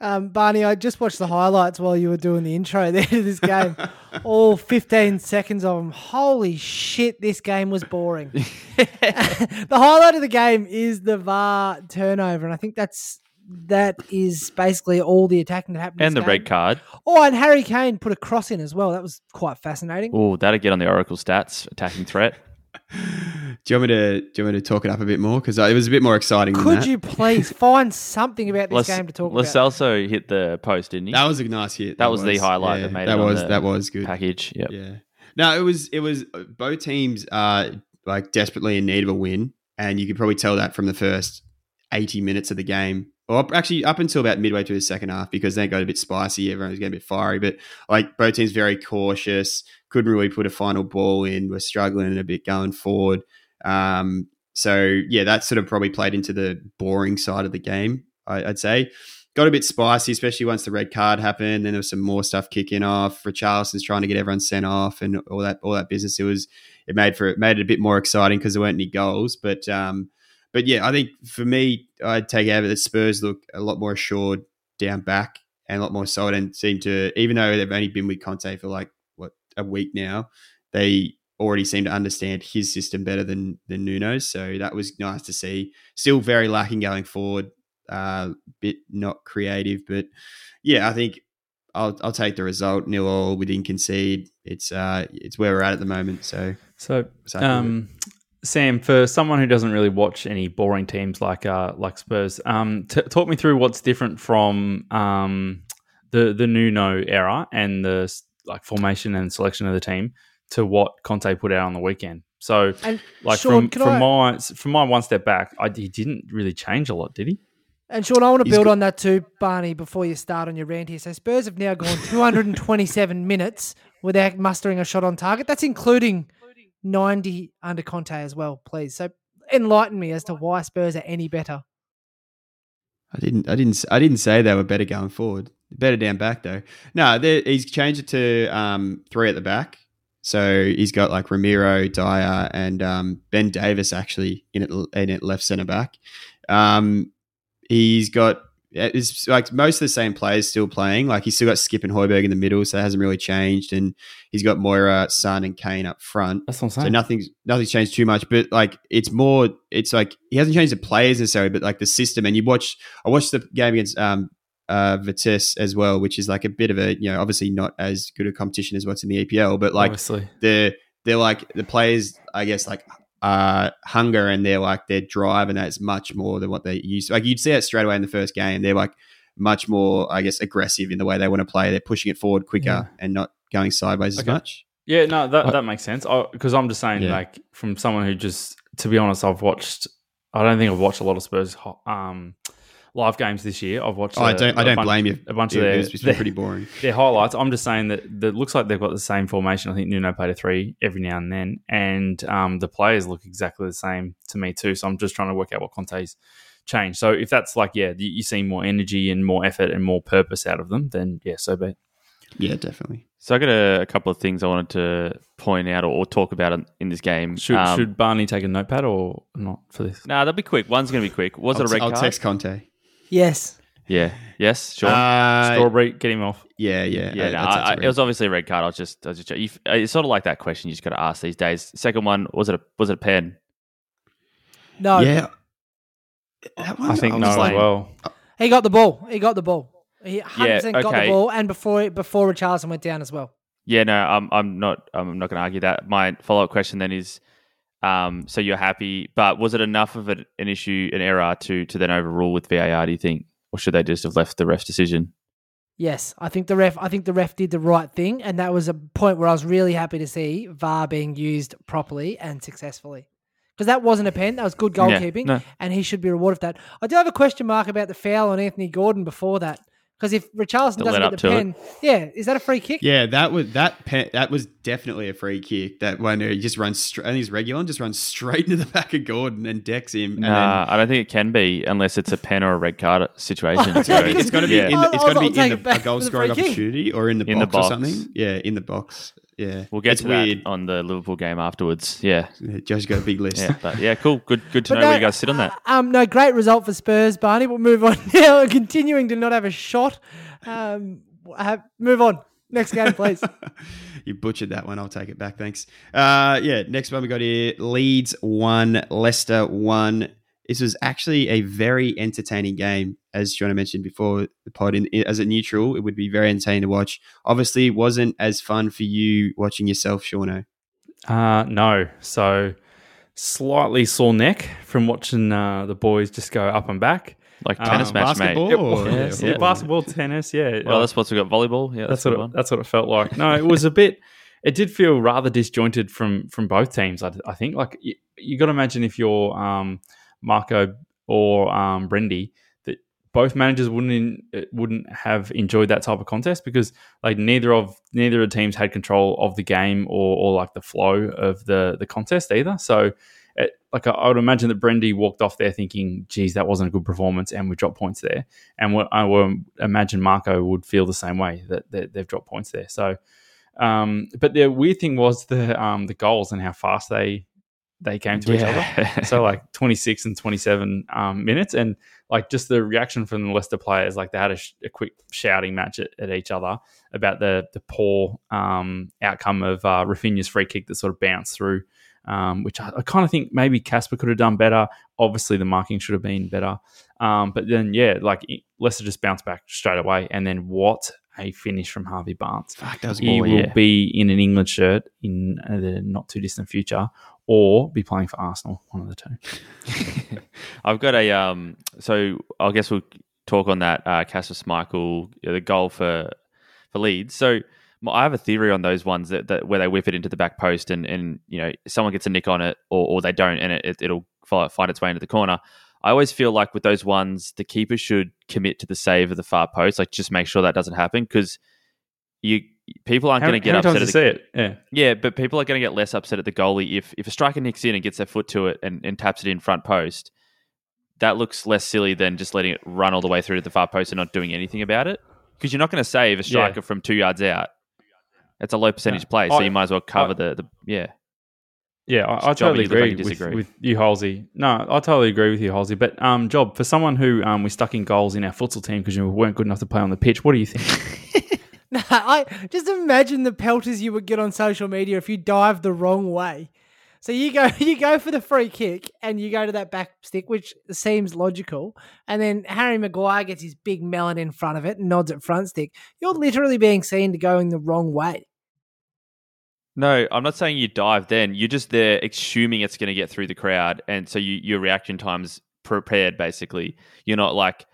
Um, Barney, I just watched the highlights while you were doing the intro there to this game. All 15 seconds of them. Holy shit, this game was boring. the highlight of the game is the VAR turnover, and I think that's that is basically all the attacking that happened. And the this red card. Oh, and Harry Kane put a cross in as well. That was quite fascinating. Oh, that'll get on the Oracle stats. Attacking threat. Do you want me to do you want me to talk it up a bit more because it was a bit more exciting? than Could that. you please find something about this Los- game to talk Lo about? Celso hit the post, didn't he? That was a nice hit. That was the highlight that made that it on was the that was good. Package. Yep. Yeah. No, it was it was both teams are like desperately in need of a win, and you could probably tell that from the first eighty minutes of the game. Or actually up until about midway through the second half because then it got a bit spicy. Everyone was getting a bit fiery, but like both teams very cautious. Couldn't really put a final ball in. Were struggling a bit going forward. Um, so yeah, that sort of probably played into the boring side of the game. I, I'd say got a bit spicy, especially once the red card happened. Then there was some more stuff kicking off. Richarlison's trying to get everyone sent off and all that all that business. It was it made for it made it a bit more exciting because there weren't any goals. But um, but yeah, I think for me, I'd take out that Spurs look a lot more assured down back and a lot more solid and seem to even though they've only been with Conte for like what a week now, they already seem to understand his system better than than Nuno's. So that was nice to see. Still very lacking going forward uh, bit not creative, but yeah, I think I'll I'll take the result nil all. We didn't concede. It's uh it's where we're at at the moment. So So, So happy with um, Sam, for someone who doesn't really watch any boring teams like uh, like Spurs, um, t- talk me through what's different from um, the the Nuno era and the like formation and selection of the team to what Conte put out on the weekend. So, And like Sean, from from I- my from my one step back, I, he didn't really change a lot, did he? And Sean, I want to He's build got- on that too, Barney, before you start on your rant here. So Spurs have now gone 227 minutes without mustering a shot on target. That's including 90 under Conte as well, please. So enlighten me as to why Spurs are any better. I didn't I didn't I didn't say they were better going forward. Better down back though. No, he's changed it to um, three at the back. So he's got like Romero, Dier, and um, Ben Davies actually in it in it left centre back. Um, he's got it's like most of the same players still playing. Like he's still got Skip and Højbjerg in the middle, so it hasn't really changed. And he's got Moura, Son, and Kane up front. That's what I'm So nothing's nothing's changed too much, but like it's more. It's like he hasn't changed the players necessarily, but like the system. And you watch. I watched the game against um uh Vitesse as well, which is like a bit of a you know obviously not as good a competition as what's in the EPL, but like Obviously, they're they're like the players. I guess like uh hunger and they're like their drive, and that's much more than what they used. to. Like you'd see it straight away in the first game. They're like much more, I guess, aggressive in the way they want to play. They're pushing it forward quicker Yeah. and not going sideways as much. Yeah, no, that, that makes sense. Because I'm just saying, Yeah. like, from someone who just, to be honest, I've watched. I don't think I've watched a lot of Spurs ho- um, live games this year. I've watched. Oh, I a- don't. I a don't bunch- blame you. A bunch It, of their, it was, it's been their, pretty boring. their highlights. I'm just saying that that looks like they've got the same formation. I think Nuno played a three every now and then, and um, the players look exactly the same to me too. So I'm just trying to work out what Conte's changed. So if that's like, yeah, you, you see more energy and more effort and more purpose out of them, then yeah, so be it. Yeah, definitely. So I got a, a couple of things I wanted to point out or, or talk about in, in this game. Should, Um, should Barney take a notepad or not for this? Nah, that'll be quick. One's going to be quick. Was I'll, it a red I'll card? text Conte. Yes. Yeah. Yes. Sure. Uh, Strawberry, get him off. yeah, yeah, yeah, I- no, I'd I, text I, him. it was obviously a red card. I was just, I was just, you, it's sort of like that question you just got to ask these days. Second one, was it a, was it a pen? No. yeah. That one, I think was no as well. He got the ball. He got the ball. He 100% got the ball. And before before Richarlison went down as well. Yeah, no, I'm, I'm not, I'm not going to argue that. My follow up question then is, Um, so you're happy, but was it enough of an, an issue, an error to to then overrule with VAR? Do you think, or should they just have left the ref's decision? Yes, I think the ref. I think the ref did the right thing, and that was a point where I was really happy to see VAR being used properly and successfully. Because that wasn't a pen, that was good Yeah, goalkeeping, no. and he should be rewarded for that. I do have a question mark about the foul on Anthony Gordon before that, because if Richarlison doesn't get the to it. pen, yeah, is that a free kick? Yeah, that was that pe- that was definitely a free kick. That one he just runs straight. I think he's regular just runs straight into the back of Gordon and decks him. And Nah, I don't think it can be unless it's a pen or a red card situation. Then yeah, I think it's got to be Yeah. in the, I it's was got to be in the, a goal scoring free kick. opportunity or in the, In the box, or something. Yeah, in the box. Yeah, We'll get it's to weird. that on the Liverpool game afterwards. Yeah, Yeah, Joe's got a big list. yeah, but yeah, cool. Good, good to But know where you guys sit on that. uh, Um, no, great result for Spurs, Barney. We'll move on now. Continuing to not have a shot. Um, have, move on. Next game, please. you butchered that one. I'll take it back. Thanks. Uh, yeah, next one we got here Leeds 1, Leicester 1. This was actually a very entertaining game, as Joanna mentioned before the pod. In, as a neutral, it would be very entertaining to watch. Obviously, it wasn't as fun for you watching yourself, Shauno. Uh, no. So slightly sore neck from watching uh, the boys just go up and back. Like Um, tennis match, basketball? It was- yeah. yeah, basketball, tennis, yeah. Well, that's what's we got. Volleyball. Yeah, that's that's, what it, that's what it felt like. No, it was a bit. It did feel rather disjointed from from both teams. I, I think like you, you got to imagine if you're um, Marco or um, Brendy that both managers wouldn't in, wouldn't have enjoyed that type of contest because like neither of neither of the teams had control of the game or, or like the flow of the the contest either. So. It, like I, I would imagine that Brendy walked off there thinking, "Geez, that wasn't a good performance," and we dropped points there. And what I would imagine Marco would feel the same way that, that they've dropped points there. So, um, but the weird thing was the um, the goals and how fast they they came to each other. So like 26 and 27 um, minutes, and like just the reaction from the Leicester players, like they had a, sh- a quick shouting match at, at each other about the the poor um, outcome of uh, Raphinha's free kick that sort of bounced through. Um, which I, I kind of think maybe Kasper could have done better. Obviously, the marking should have been better. Um, but then, yeah, like Leicester just bounced back straight away. And then what a finish from Harvey Barnes. Fuck, that was He ball, will yeah. be in an England shirt in uh, the not too distant future or be playing for Arsenal, one of the two. I've got a um. So I guess we'll talk on that. Uh, Kasper Schmeichel, the goal for for Leeds. So I have a theory on those ones that, that where they whip it into the back post and and you know someone gets a nick on it or, or they don't and it, it, it'll fi- find its way into the corner. I always feel like with those ones, the keeper should commit to the save of the far post. Like just make sure that doesn't happen because you people aren't going to get upset. times At the, see it? Yeah. yeah, but people are going to get less upset at the goalie if if a striker nicks in and gets their foot to it and, and taps it in front post. That looks less silly than just letting it run all the way through to the far post and not doing anything about it. Because you're not going to save a striker from two yards out. It's a low percentage No. play, so I- you might as well cover I- the, the yeah. Yeah, I, I totally look like agree with, with you, Halsey. No, I totally agree with you, Halsey. But um, Job, for someone who um, we stuck in goals in our futsal team because you weren't good enough to play on the pitch, what do you think? Nah, I just imagine the pelters you would get on social media if you dive the wrong way. So you go, you go for the free kick, and you go to that back stick, which seems logical. And then Harry Maguire gets his big melon in front of it and nods at front stick. You're literally being seen to going the wrong way. No, I'm not saying you dive then. You're just there assuming it's going to get through the crowd. And so you, your reaction time's prepared, basically. You're not like,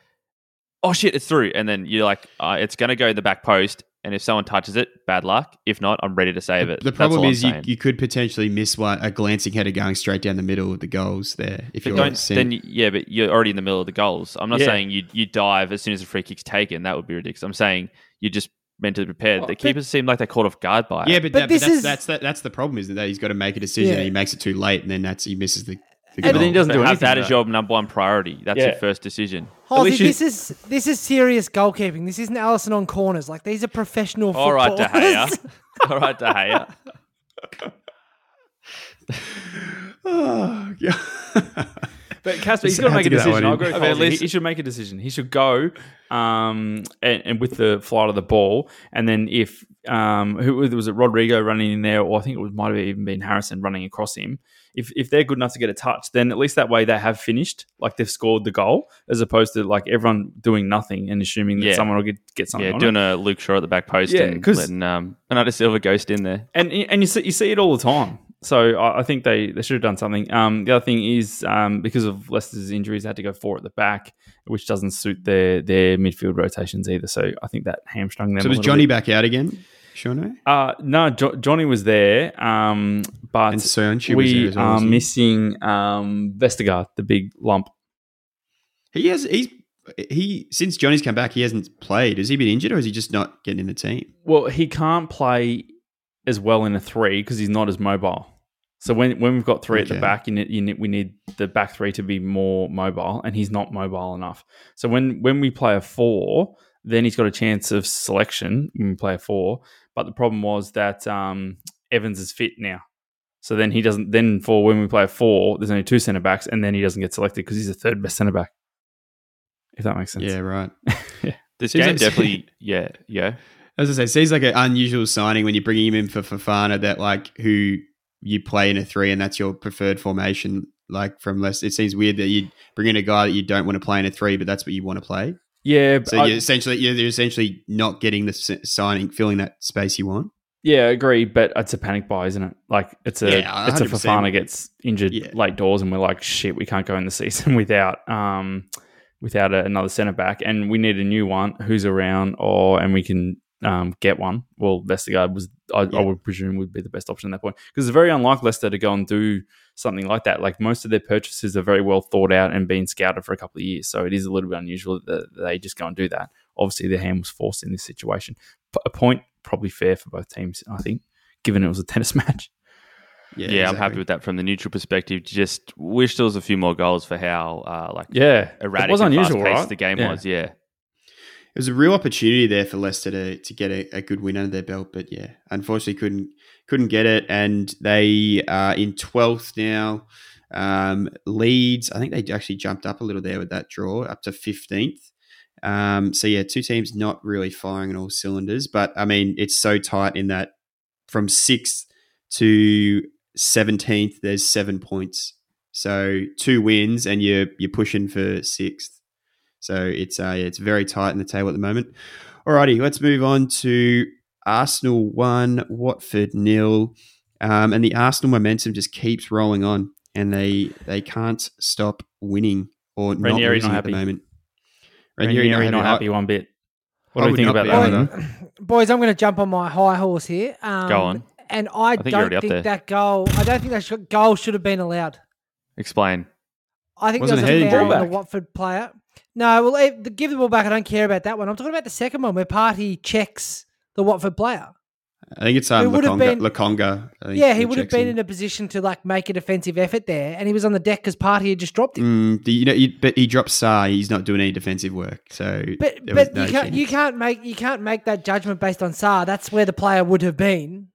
oh shit, it's through. And then you're like, uh, it's going to go in the back post. And if someone touches it, bad luck. If not, I'm ready to save it. The That's problem is you, you could potentially miss one, a glancing header going straight down the middle of the goals there. If you're don't seeing- then you- yeah, but you're already in the middle of the goals. I'm not Yeah. saying you you dive as soon as the free kick's taken. That would be ridiculous. I'm saying you're just mentally prepared. Oh, the but- keepers seem like they're caught off guard by it. yeah, but, But that, this but that's, is- that's that, that's the problem isn't that he's got to make a decision Yeah. and he makes it too late and then that's he misses the. The Yeah, but then he doesn't do have anything. that as though. your number one priority. That's Yeah. your first decision. Halsey, least you- this is this is serious goalkeeping. This isn't Alisson on corners. Like these are professional All right, De footballers. Gea. All right, De Gea. Oh, yeah. But Kasper, he's got to make a decision. I in. agree. with I mean, at He- least- he should make a decision. He should go um, and, and with the flight of the ball, and then if um, who was it, Rodrigo running in there, or I think it was might have even been Harrison running across him. If if they're good enough to get a touch, then at least that way they have finished, like they've scored the goal, as opposed to like everyone doing nothing and assuming that Yeah. someone will get, get something. Yeah, on doing it. a Luke Shaw at the back post Yeah, and 'cause- letting um, another Silver Ghost in there. and and you see you see it all the time. So I, I think they, they should have done something. Um, the other thing is um, because of Leicester's injuries, they had to go four at the back, which doesn't suit their their midfield rotations either. So I think that hamstrung them. So a was little Johnny bit. back out again, Sean? Uh, no, jo- Johnny was there, um, but And Soyuncu was there we well, are missing um, Vestergaard, the big lump. He has he's he since Johnny's come back, he hasn't played. Has he been injured or is he just not getting in the team? Well, he can't play as well in a three because he's not as mobile. So when when we've got three at the back, you need, you need, we need the back three to be more mobile, and he's not mobile enough. So when when we play a four, then he's got a chance of selection when we play a four. But the problem was that um, Evans is fit now, so then he doesn't. Then for when we play a four, there's only two centre backs, and then he doesn't get selected because he's the third best centre back. If that makes sense. Yeah, right. yeah. This Seems game like- definitely, yeah, yeah. As I say, seems like an unusual signing when you're bringing him in for Fofana that like who you play in a three and that's your preferred formation. Like from less, it seems weird that you bring in a guy that you don't want to play in a three, but that's what you want to play. Yeah, So I- you're essentially you're, you're essentially not getting the signing, filling that space you want. Yeah, I agree, but it's a panic buy, isn't it? Like it's a Yeah, it's a Fofana gets injured Yeah. late doors, and we're like, shit, we can't go in the season without um without a, another centre back, and we need a new one who's around, or and we can um get one. Well, Vestergaard was I, Yeah. I would presume would be the best option at that point because it's very unlike Leicester to go and do something like that. Like most of their purchases are very well thought out and been scouted for a couple of years, so it is a little bit unusual that they just go and do that. Obviously, their hand was forced in this situation. P- A point probably fair for both teams, I think given it was a tennis match. Yeah, Yeah, I'm happy with that from the neutral perspective. Just wish there was a few more goals for how uh, like Yeah, erratic it was unusual, fast-paced right? the game Yeah. was. Yeah, It was a real opportunity there for Leicester to, to get a, a good win under their belt, but yeah, unfortunately couldn't couldn't get it, and they are in twelfth now. Um, Leeds, I think they actually jumped up a little there with that draw, up to fifteenth. Um, so yeah, two teams not really firing on all cylinders, but I mean it's so tight in that from sixth to seventeenth, there's seven points. So two wins, and you're you're pushing for sixth. So it's uh, yeah, it's very tight in the table at the moment. Alrighty, let's move on to Arsenal one, Watford nil, um, and the Arsenal momentum just keeps rolling on, and they they can't stop winning or not Ranieri losing not at the moment. Ranieri not, happy. happy one bit. What I do you think about that? either. Boys, I'm going to jump on my high horse here. Um, Go on. And I, think don't think there. that goal. I don't think that sh- goal should have been allowed. explain. I think Wasn't there was a foul on the. Watford player. No, well, eh, the- give the ball back. I don't care about that one. I'm talking about the second one where Partey checks the Watford player. I think it's um, It would have Lokonga. been- Lokonga, Yeah, he would have been in a position to like make a defensive effort there, and he was on the deck because Partey had just dropped him. Mm, the, you know, you, but he drops Sarr. He's not doing any defensive work. So, But but no you can't you can't make you can't make that judgment based on Sarr. That's where the player would have been,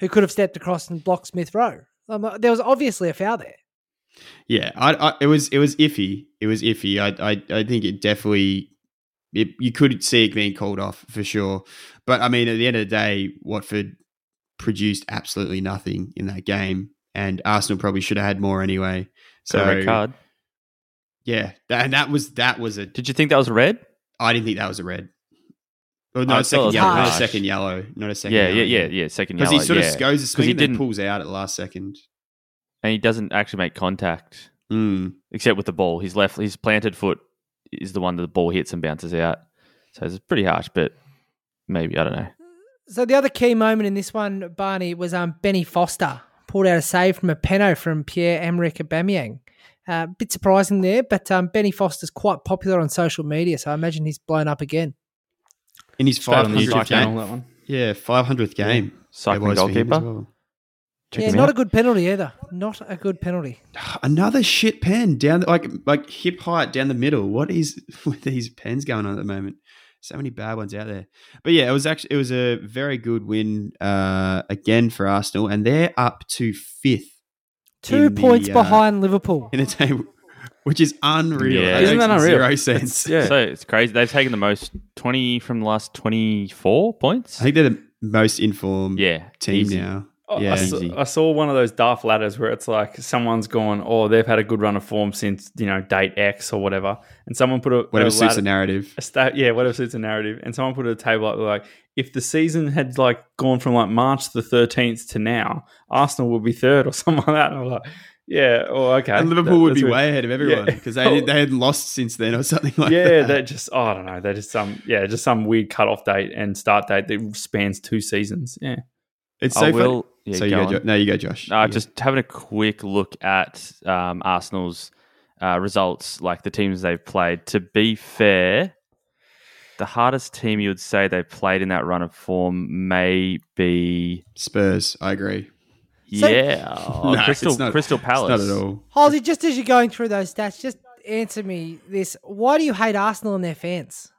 who could have stepped across and blocked Smith Rowe. Um, there was obviously a foul there. Yeah, I, I, it was it was iffy. It was iffy. I I, I think it definitely it, you could see it being called off for sure. But I mean, at the end of the day, Watford produced absolutely nothing in that game, and Arsenal probably should have had more anyway. So red card. yeah, that, and that was that was a. Did you think that was a red? I didn't think that was a red. Well, I no, a second yellow, not a second yellow, not a second. Yeah, yellow. yeah, yeah, yeah. Second yellow. Because he sort yeah. of goes to swing he and then pulls out at the last second. and he doesn't actually make contact Mm. except with the ball. His left, his planted foot is the one that the ball hits and bounces out. So it's pretty harsh, but maybe I don't know. So the other key moment in this one, Barney, was um Benny Foster pulled out a save from a penno from Pierre Emerick Aubameyang. A uh, bit surprising there, but um, Benny Foster's quite popular on social media, so I imagine he's blown up again. In his Straight on the 500th YouTube channel, game. that one. Yeah, 500th game. Cycling it was for him as goalkeeper. well. Check yeah, not out. a good penalty either. Not a good penalty. Another shit pen down like like hip height down the middle. What is with these pens going on at the moment? So many bad ones out there. But yeah, it was actually it was a very good win uh, again for Arsenal, and they're up to fifth Two In the, points uh, behind Liverpool. in the table, which is unreal. Yeah. That Isn't that unreal? Zero It's- sense. yeah. So it's crazy. They've taken the most twenty from the last twenty four points. I think they're the most informed yeah, team easy. now. I- Yeah. I, saw. I saw one of those daft ladders where it's like someone's gone, oh, they've had a good run of form since you know date X or whatever, and someone put a Whatever a suits ladder- the narrative. a sta- yeah, whatever suits the narrative, and someone put a table up like if the season had like gone from like March the thirteenth to now, Arsenal would be third or something like that. And I'm like, yeah, oh okay, And Liverpool That- would be weird. way ahead of everyone Yeah. because they they had lost since then or something like yeah, that. Yeah, that just oh, I don't know. They're just some yeah, just some weird cutoff date and start date that spans two seasons. Yeah. It's so I funny. will. Yeah, so you go go, jo- no, you go, Josh. Uh, You go. just having a quick look at um, Arsenal's uh, results, like the teams they've played. To be fair, the hardest team you would say they played in that run of form may be Spurs. I agree. So- yeah, oh, No, Crystal not- Crystal Palace. It's not at all. Halsey, just as you're going through those stats, just answer me this: Why do you hate Arsenal and their fans?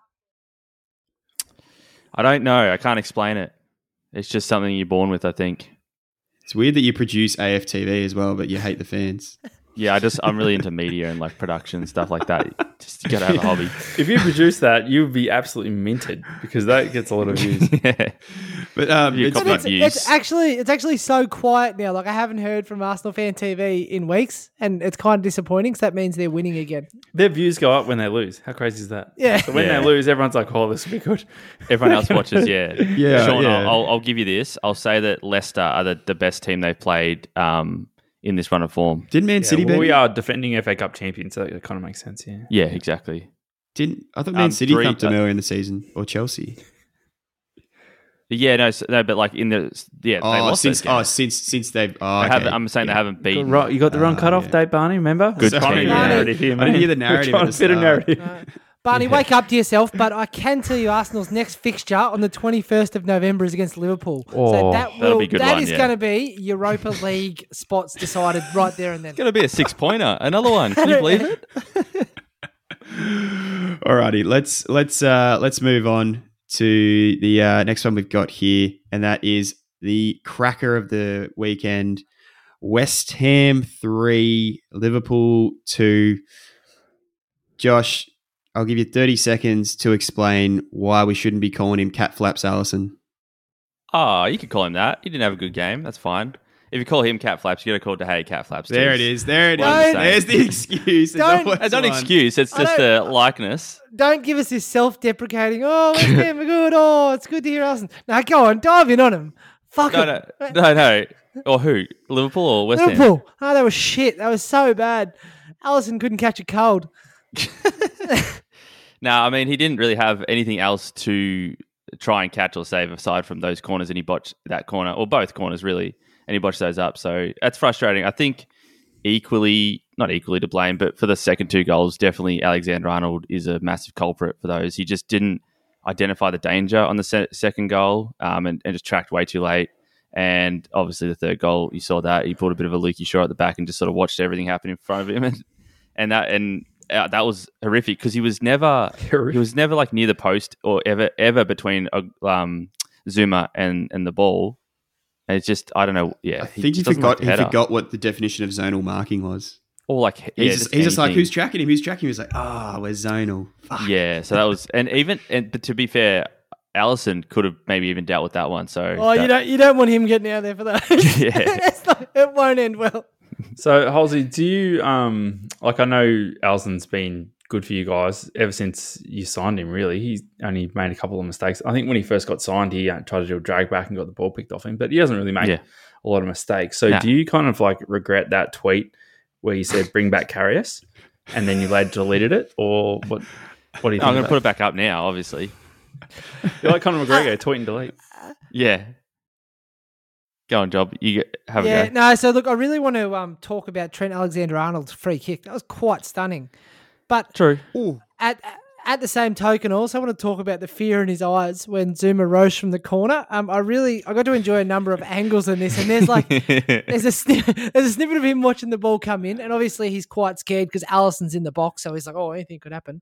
I don't know. I can't explain it. It's just something you're born with. I think. It's weird that you produce AFTV as well, but you hate the fans. Yeah, I just I'm really into media and like production stuff like that. Just you gotta have a hobby. If you produce that, you would be absolutely minted because that gets a lot of views. yeah. But um, it's, copy it's, it's actually it's actually so quiet now. Like I haven't heard from Arsenal fan TV in weeks, and it's kind of disappointing. So that means they're winning again. Their views go up when they lose. How crazy is that? Yeah. So when Yeah. they lose, everyone's like, "Oh, this will be good." Everyone else watches, yeah. Yeah, Sean, yeah. I'll, I'll, I'll give you this. I'll say that Leicester are the, the best team they've played um, in this run of form. didn't Man Yeah, City well, beat we are defending FA Cup champions, so that kind of makes sense. Yeah. Yeah, exactly. Didn't I thought Man Um, City three- thumped them uh, earlier in the season or Chelsea? Yeah, no, so, no, but like in the yeah, they Oh, lost since those oh since since they've oh, They okay. haven't- I'm saying they haven't beaten. Right, you got the wrong Ah, cutoff yeah. date, Barney. Remember? Good We're team. get a Barney. narrative here, I man. didn't hear the We're narrative trying at to fit a start. narrative. Barney, wake up to yourself. But I can tell you, Arsenal's next fixture on the 21st of November is against Liverpool. so Oh, that that'll will be good that one, is yeah. going to be Europa League spots decided right there and then. It's gonna be a six pointer. Another one. Can you believe it? Alrighty, let's let's uh let's move on to the uh, next one we've got here, and that is the cracker of the weekend: West Ham three, Liverpool two. Josh, I'll give you thirty seconds to explain why we shouldn't be calling him Cat Flaps Alisson. Oh, you could call him that. He didn't have a good game. That's fine. If you call him Cat Flaps, you got to call to, Hey Cat Flaps. too. There it is. There it is. Don't- There's the excuse. Don't- It's not an excuse. It's just a likeness. Don't give us this self-deprecating. Oh, West Ham are good. Oh, it's good to hear Arsenal. Now go on, dive in on him. Fuck No, it. no, no, no. Or who? Liverpool or West Ham? Liverpool. Oh, that was shit. That was so bad. Alisson couldn't catch a cold. No, I mean he didn't really have anything else to try and catch or save aside from those corners, and he botched that corner or both corners really, and he botched those up. So that's frustrating. I think equally, not equally to blame, but for the second two goals, definitely Alexander Arnold is a massive culprit for those. He just didn't identify the danger on the se- second goal um, and, and just tracked way too late. And obviously, the third goal, you saw that he pulled a bit of a leaky shot at the back and just sort of watched everything happen in front of him, and, and that and uh, that was horrific because he was never he was never like near the post or ever ever between uh, um, Zouma and and the ball. And it's just I don't know. Yeah, I think he just forgot. He forgot what the definition of zonal marking was. or like yeah, He's, just, he's just like, who's tracking him? Who's tracking him? He's like, ah, we're zonal. Fuck. Yeah, so that was and even and but to be fair, Alisson could have maybe even dealt with that one. So Oh, you don't you don't want him getting out there for that. Yeah. It's not- it won't end well. So, Halsey, do you um like? I know Alisson's been good for you guys ever since you signed him. Really, he's only made a couple of mistakes. I think when he first got signed, he uh, tried to do a drag back and got the ball picked off him, but he doesn't really make Yeah. a lot of mistakes. So, Nah. do you kind of like regret that tweet where you said "bring back Karius" and then you later deleted it, or what? What do you think? I'm going to put it back up now. Obviously. You're like Conor McGregor, tweet and delete. yeah. Go on, job. You have yeah, a go. no. So look, I really want to um talk about Trent Alexander-Arnold's free kick. That was quite stunning. But True. at at the same token, I also want to talk about the fear in his eyes when Zouma rose from the corner. Um, I really I got to enjoy a number of angles in this, and there's like there's a snip, there's a snippet of him watching the ball come in, and obviously he's quite scared because Alisson's in the box, so he's like, oh, anything could happen.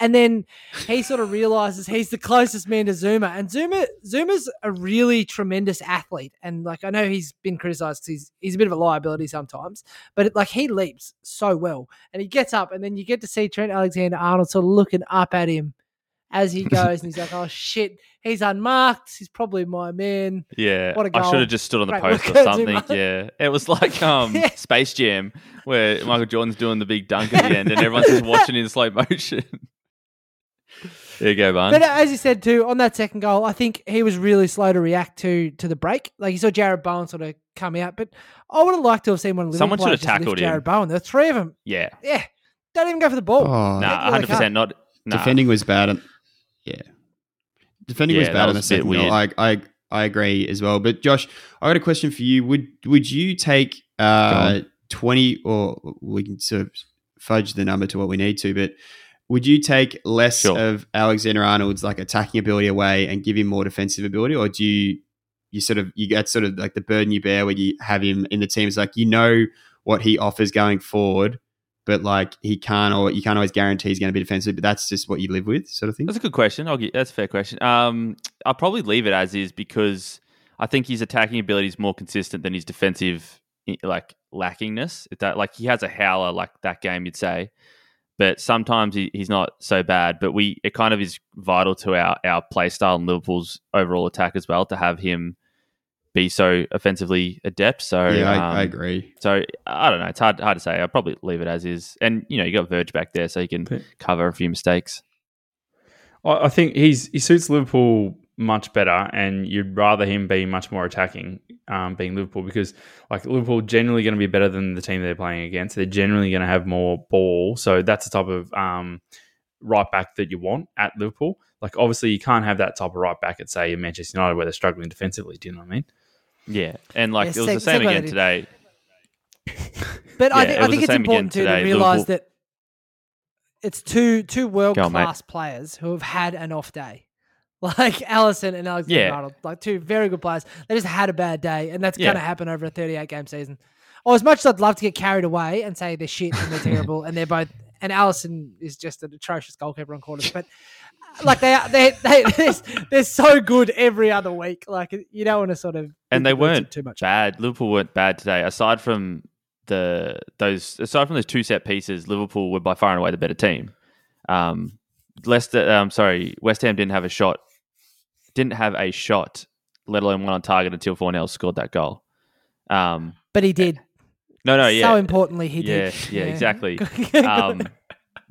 And then he sort of realizes he's the closest man to Zouma, and Zouma Zouma's a really tremendous athlete, and like I know he's been criticized 'cause he's he's a bit of a liability sometimes, but it, like he leaps so well, and he gets up, and then you get to see Trent Alexander Arnold sort of looking up at him. as he goes, and he's like, "Oh shit, he's unmarked. He's probably my man." Yeah, What a I goal. I should have just stood on the Great post or something. Yeah, it was like um Yeah. Space Jam where Michael Jordan's doing the big dunk at the end, and everyone's just watching in slow motion. there you go. But uh, as you said too, on that second goal, I think he was really slow to react to to the break. Like you saw Jarrod Bowen sort of come out, but I would have liked to have seen one of the Someone should have players just lift tackled him. Jarrod Bowen. There were three of them. yeah, Yeah, don't even go for the ball. Oh, nah, hundred percent not. Nah. defending was bad. On, yeah, defending was bad on the was a bit second goal. I, I I agree as well. But Josh, I got a question for you. Would would you take uh, twenty or we can sort of fudge the number to what we need to, but would you take less Sure. of Alexander Arnold's like attacking ability away and give him more defensive ability, or do you you sort of you get sort of like the burden you bear when you have him in the team? It's like you know what he offers going forward, but like he can't or you can't always guarantee he's going to be defensive. But that's just what you live with, sort of thing. That's a good question. I'll get, that's a fair question. Um, I'll probably leave it as is because I think his attacking ability is more consistent than his defensive like lackingness. If that like he has a howler like that game, you'd say, but sometimes he, he's not so bad. But we it kind of is vital to our our play style and Liverpool's overall attack as well to have him be so offensively adept. So yeah, I, um, I agree. So I don't know. It's hard hard to say. I'll probably leave it as is. And you know, you got Verge back there, so he can But- cover a few mistakes. I I think he's he suits Liverpool much better, and you'd rather him be much more attacking, um, being Liverpool, because like Liverpool generally going to be better than the team they're playing against. They're generally going to have more ball, so that's the type of um, right back that you want at Liverpool. Like obviously, you can't have that type of right back at say Manchester United where they're struggling defensively. Do you know what I mean? Yeah, and like Yeah, it was the same again today. But I Yeah, think, it I was think the it's same again important too to today. realise Liverpool- that it's two two world Go on, mate. class players who have had an off day. Like Alisson and Alexander Yeah. Arnold, like two very good players. They just had a bad day, and that's Yeah. going to happen over a 38 game season. Or as much as I'd love to get carried away and say they're shit and they're terrible, and they're both, and Alisson is just an atrocious goalkeeper on corners, but like they are, they they they're, they're so good every other week. Like you don't want to sort of And they weren't too much. bad. Liverpool weren't bad today. Aside from the those aside from those two set pieces, Liverpool were by far and away the better team. Um, Leicester, um, sorry, West Ham didn't have a shot. Didn't have a shot, let alone one on target until Fornals scored that goal. Um, But he did. no, no, yeah, So importantly, he yeah, did. yeah, exactly. um,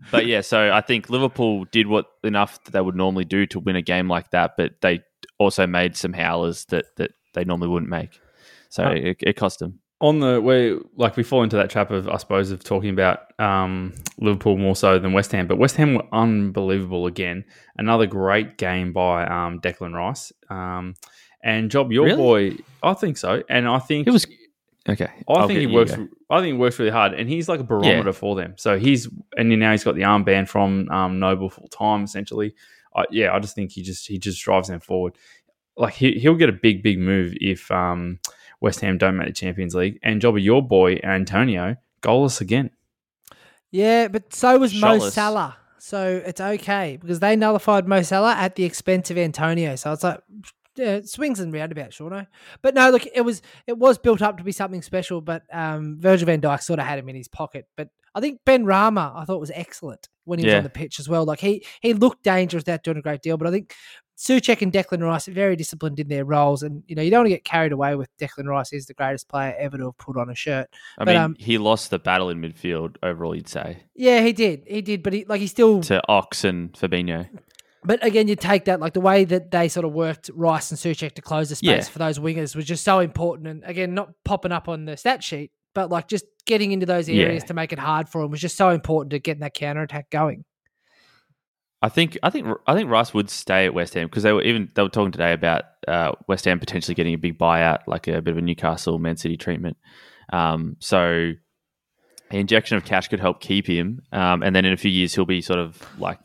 but yeah, so I think Liverpool did what enough that they would normally do to win a game like that, but they also made some howlers that that they normally wouldn't make. So Uh, it, it cost them. on the where like we fall into that trap of I suppose of talking about um, Liverpool more so than West Ham, but West Ham were unbelievable again. Another great game by um, Declan Rice um, and Job, your Really? boy. I think so, and I think It was okay. I I'll think he works. go. I think he works really hard, and he's like a barometer for them. So he's and now he's got the armband from um, Noble full time essentially. I yeah, I just think he just he just drives them forward. Like he he'll get a big big move if um, West Ham don't make the Champions League. And job of your boy Antonio, goalless again. Yeah, but so was Mo Salah. So it's okay because they nullified Mo Salah at the expense of Antonio. So it's like yeah, swings and roundabouts, Shauno. But no, look, it was it was built up to be something special, but um, Virgil van Dijk sort of had him in his pocket. But I think Benrahma, I thought was excellent when he was Yeah. on the pitch as well. Like he he looked dangerous without doing a great deal, but I think Soucek and Declan Rice are very disciplined in their roles, and you know you don't want to get carried away with Declan Rice. He's the greatest player ever to have put on a shirt. I But, mean, um, he lost the battle in midfield overall. You'd say Yeah, he did, he did, but he like he still to Ox and Fabinho. But again, you take that like the way that they sort of worked Rice and Soucek to close the space Yeah. for those wingers was just so important. And again, not popping up on the stat sheet, but like just getting into those Yeah. areas to make it hard for them was just so important to getting that counter attack going. I think I think I think Rice would stay at West Ham because they were even they were talking today about uh, West Ham potentially getting a big buyout, like a bit of a Newcastle Man City treatment. Um, so the injection of cash could help keep him, um, and then in a few years he'll be sort of like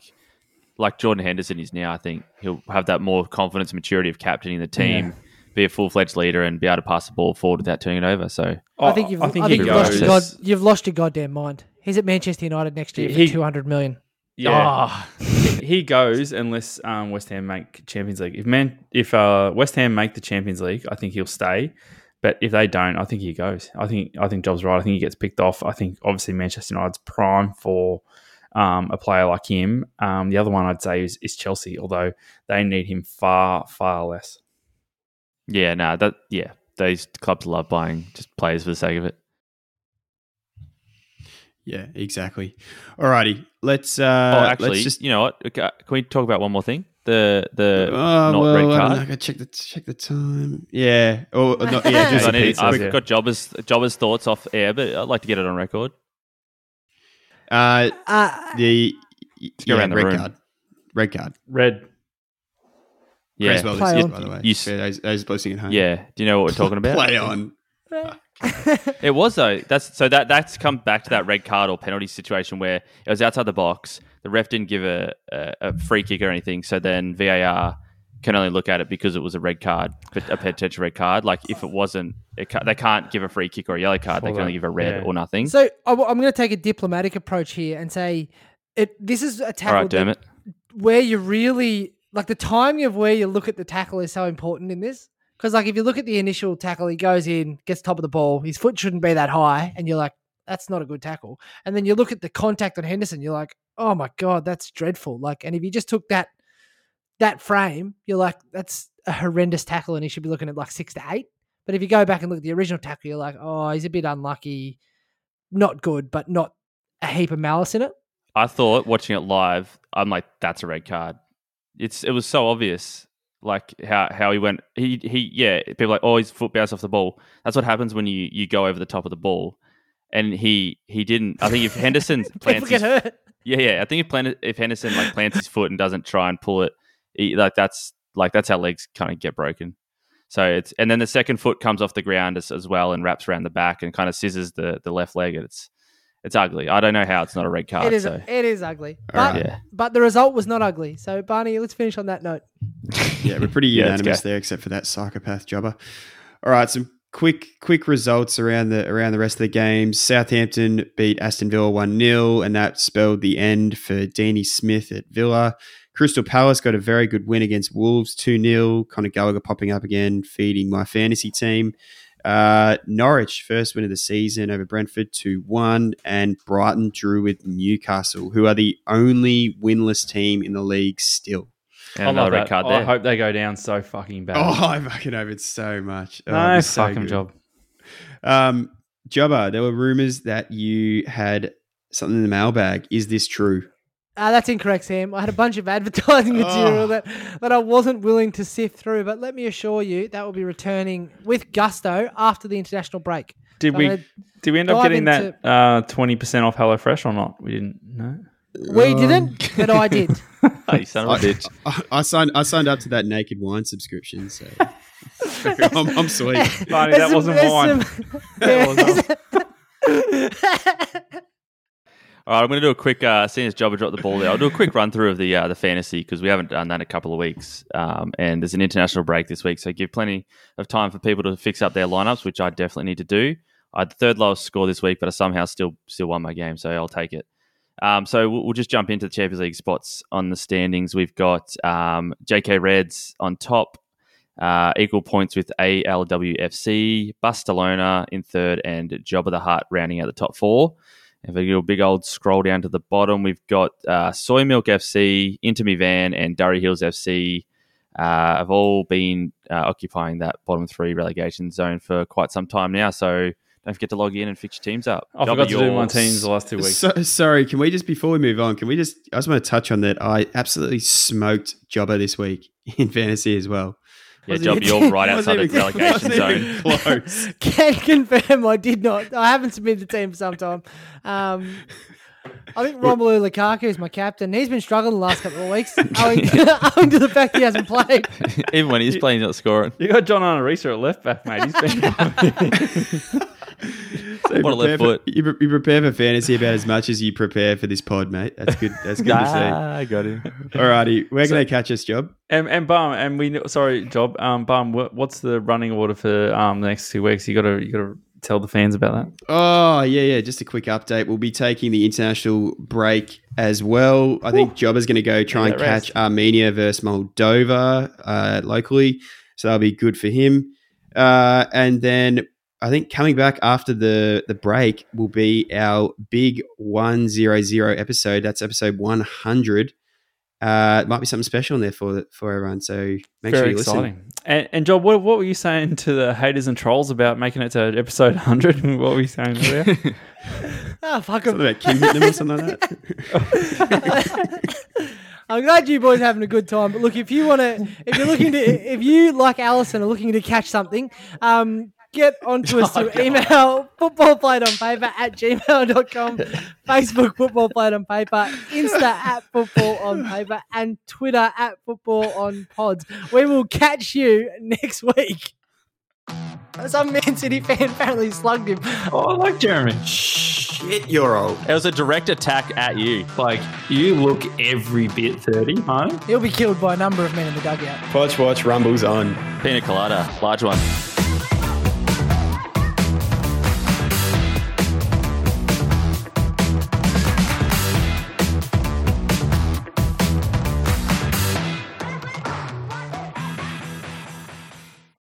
like Jordan Henderson is now. I think he'll have that more confidence and maturity of captaining the team, be a full fledged leader, and be able to pass the ball forward without turning it over. So I think you've, I think he you've lost your god, you've lost your goddamn mind. He's at Manchester United next year He- for two hundred million. Yeah, Oh, he, he goes unless um, West Ham make Champions League. If man, if uh, West Ham make the Champions League, I think he'll stay. But if they don't, I think he goes. I think I think Job's right. I think he gets picked off. I think obviously Manchester United's prime for um, a player like him. Um, the other one I'd say is, is Chelsea, although they need him far, far less. Yeah, no, that yeah, these clubs love buying just players for the sake of it. Yeah, exactly. Alrighty, let's. Uh, oh, actually, let's just. you know what? Can we talk about one more thing? The the Oh, not well, red I don't card. know. I gotta check the check the time. Yeah. Oh, not, yeah. Just I a need. I've yeah. got Jobber's Jobber's thoughts off air, but I'd like to get it on record. Uh, Uh, the yeah, around the red room. card. Red card. Red. Yeah, Cresswell this Play is, on. by the way. You- For those, those listening at home. yeah. Do you know what we're talking about? Play on. It was though. That's so that that's come back to that red card or penalty situation where it was outside the box. The ref didn't give a, a, a free kick or anything. So then VAR can only look at it because it was a red card, a potential red card. Like if it wasn't, it ca- they can't give a free kick or a yellow card. They For can only give a red yeah. or nothing. so I, am going to take a diplomatic approach here and say it. This is a tackle right, that- damn it. where you really like the timing of where you look at the tackle is so important in this. Because like if you look at the initial tackle, he goes in, gets top of the ball, his foot shouldn't be that high, and you're like, that's not a good tackle. And then you look at the contact on Henderson, you're like, oh my god, that's dreadful. Like, and if you just took that that frame, you're like, that's a horrendous tackle, and he should be looking at like six to eight. But if you go back and look at the original tackle, you're like, oh, he's a bit unlucky, not good, but not a heap of malice in it. I thought watching it live, I'm like, that's a red card. It's it was so obvious, like how how he went. He he yeah. People are like, oh, his foot bounced off the ball. That's what happens when you you go over the top of the ball. And he he didn't. I think if Henderson plants get his, hurt. yeah yeah. I think if plant, if Henderson like plants his foot and doesn't try and pull it, like that's like that's how legs kind of get broken. So it's and then the second foot comes off the ground as, as well and wraps around the back and kind of scissors the the left leg. And it's it's ugly. I don't know how it's not a red card. It is. so. It is ugly. But right. Yeah. but the result was not ugly. So Barney, let's finish on that note. Yeah, we're pretty Yeah, unanimous go. there, except for that psychopath jobber. All right, some quick quick results around the around the rest of the games. Southampton beat Aston Villa one 0 and that spelled the end for Deanie Smith at Villa. Crystal Palace got a very good win against Wolves two 0 Conor Gallagher popping up again, feeding my fantasy team. Uh, Norwich first win of the season over Brentford two one, and Brighton drew with Newcastle, who are the only winless team in the league still. And I love another red that. card I hope they go down so fucking bad. Oh, I fucking hope it so much. Oh, no, it's so fucking good. job. Um, Jobber, there were rumors that you had something in the mailbag. Is this true? Uh, that's incorrect, Sam. I had a bunch of advertising material Oh. that, that I wasn't willing to sift through, but let me assure you that will be returning with gusto after the international break. Did So we did we end up getting into- that uh, twenty percent off HelloFresh or not? We didn't. No. We didn't, but I did. Oh, you son of a I, bitch. I, I signed. I signed up to that naked wine subscription, so I'm, I'm sweet. Barney, that some- wasn't there's mine. some- All right, I'm going to do a quick. Uh, seeing as Jobber dropped the ball there, I'll do a quick run through of the uh, the fantasy because we haven't done that in a couple of weeks, um, and there's an international break this week, so give plenty of time for people to fix up their lineups, which I definitely need to do. I had the third lowest score this week, but I somehow still still won my game, so I'll take it. Um, so we'll, we'll just jump into the Champions League spots on the standings. We've got um, JK Reds on top, uh, equal points with ALWFC, Barcelona in third, and Job of the Heart rounding out the top four. If we do a big old scroll down to the bottom, we've got uh, Soy Milk FC, Inter Van, and Durry Hills FC. Uh, have all been uh, occupying that bottom three relegation zone for quite some time now. So don't forget to log in and fix your teams up. I Jobber, forgot to do my teams the last two weeks. So, sorry, can we just before we move on? Can we just? I just want to touch on that. I absolutely smoked Jobber this week in fantasy as well. Yeah, Job, you're right Wasn't outside the even- relegation zone. Close. Can confirm I did not. I haven't submitted the team for some time. Um, I think Romelu Lukaku is my captain. He's been struggling the last couple of weeks, owing, owing to the fact he hasn't played. Even when he's playing, he's not scoring. You got John Arisa at left back, mate. He's been. So you What a left prepare for- foot. you, pre- you prepare for fantasy about as much as you prepare for this pod, mate. That's good. That's good to see. I got him. Alrighty, where can they catch us, Job? and and Bum and we sorry, Job. Um, Bum, what, what's the running order for um the next two weeks? You gotta you gotta tell the fans about that. Oh, yeah, yeah. Just a quick update. We'll be taking the international break as well. I think Job is going to go try Yeah, and rest. catch Armenia versus Moldova uh, locally. So that'll be good for him. Uh, and then I think coming back after the the break will be our big one zero zero episode. That's episode one hundred. Uh, it might be something special in there for for everyone. So make Very sure you exciting. listen. And, and John, what, what were you saying to the haters and trolls about making it to episode 100? what were you saying earlier? Ah, fuck 'em. Something about Kim hitting them or something like that. I'm glad you boys are having a good time. But look, if you want to, if you're looking to, if you like Alisson are looking to catch something, um, get onto us oh, through email footballplayed on paper at gmail.com, Facebook football played on paper, Insta at football on paper, and Twitter at football on pods. We will catch you next week. Some Man City fan apparently slugged him. Oh, I like Jeremy. Shit, you're old. It was a direct attack at you. Like, you look every bit 30, huh? He'll be killed by a number of men in the dugout. Watch, watch, rumbles on. Pina colada, large one.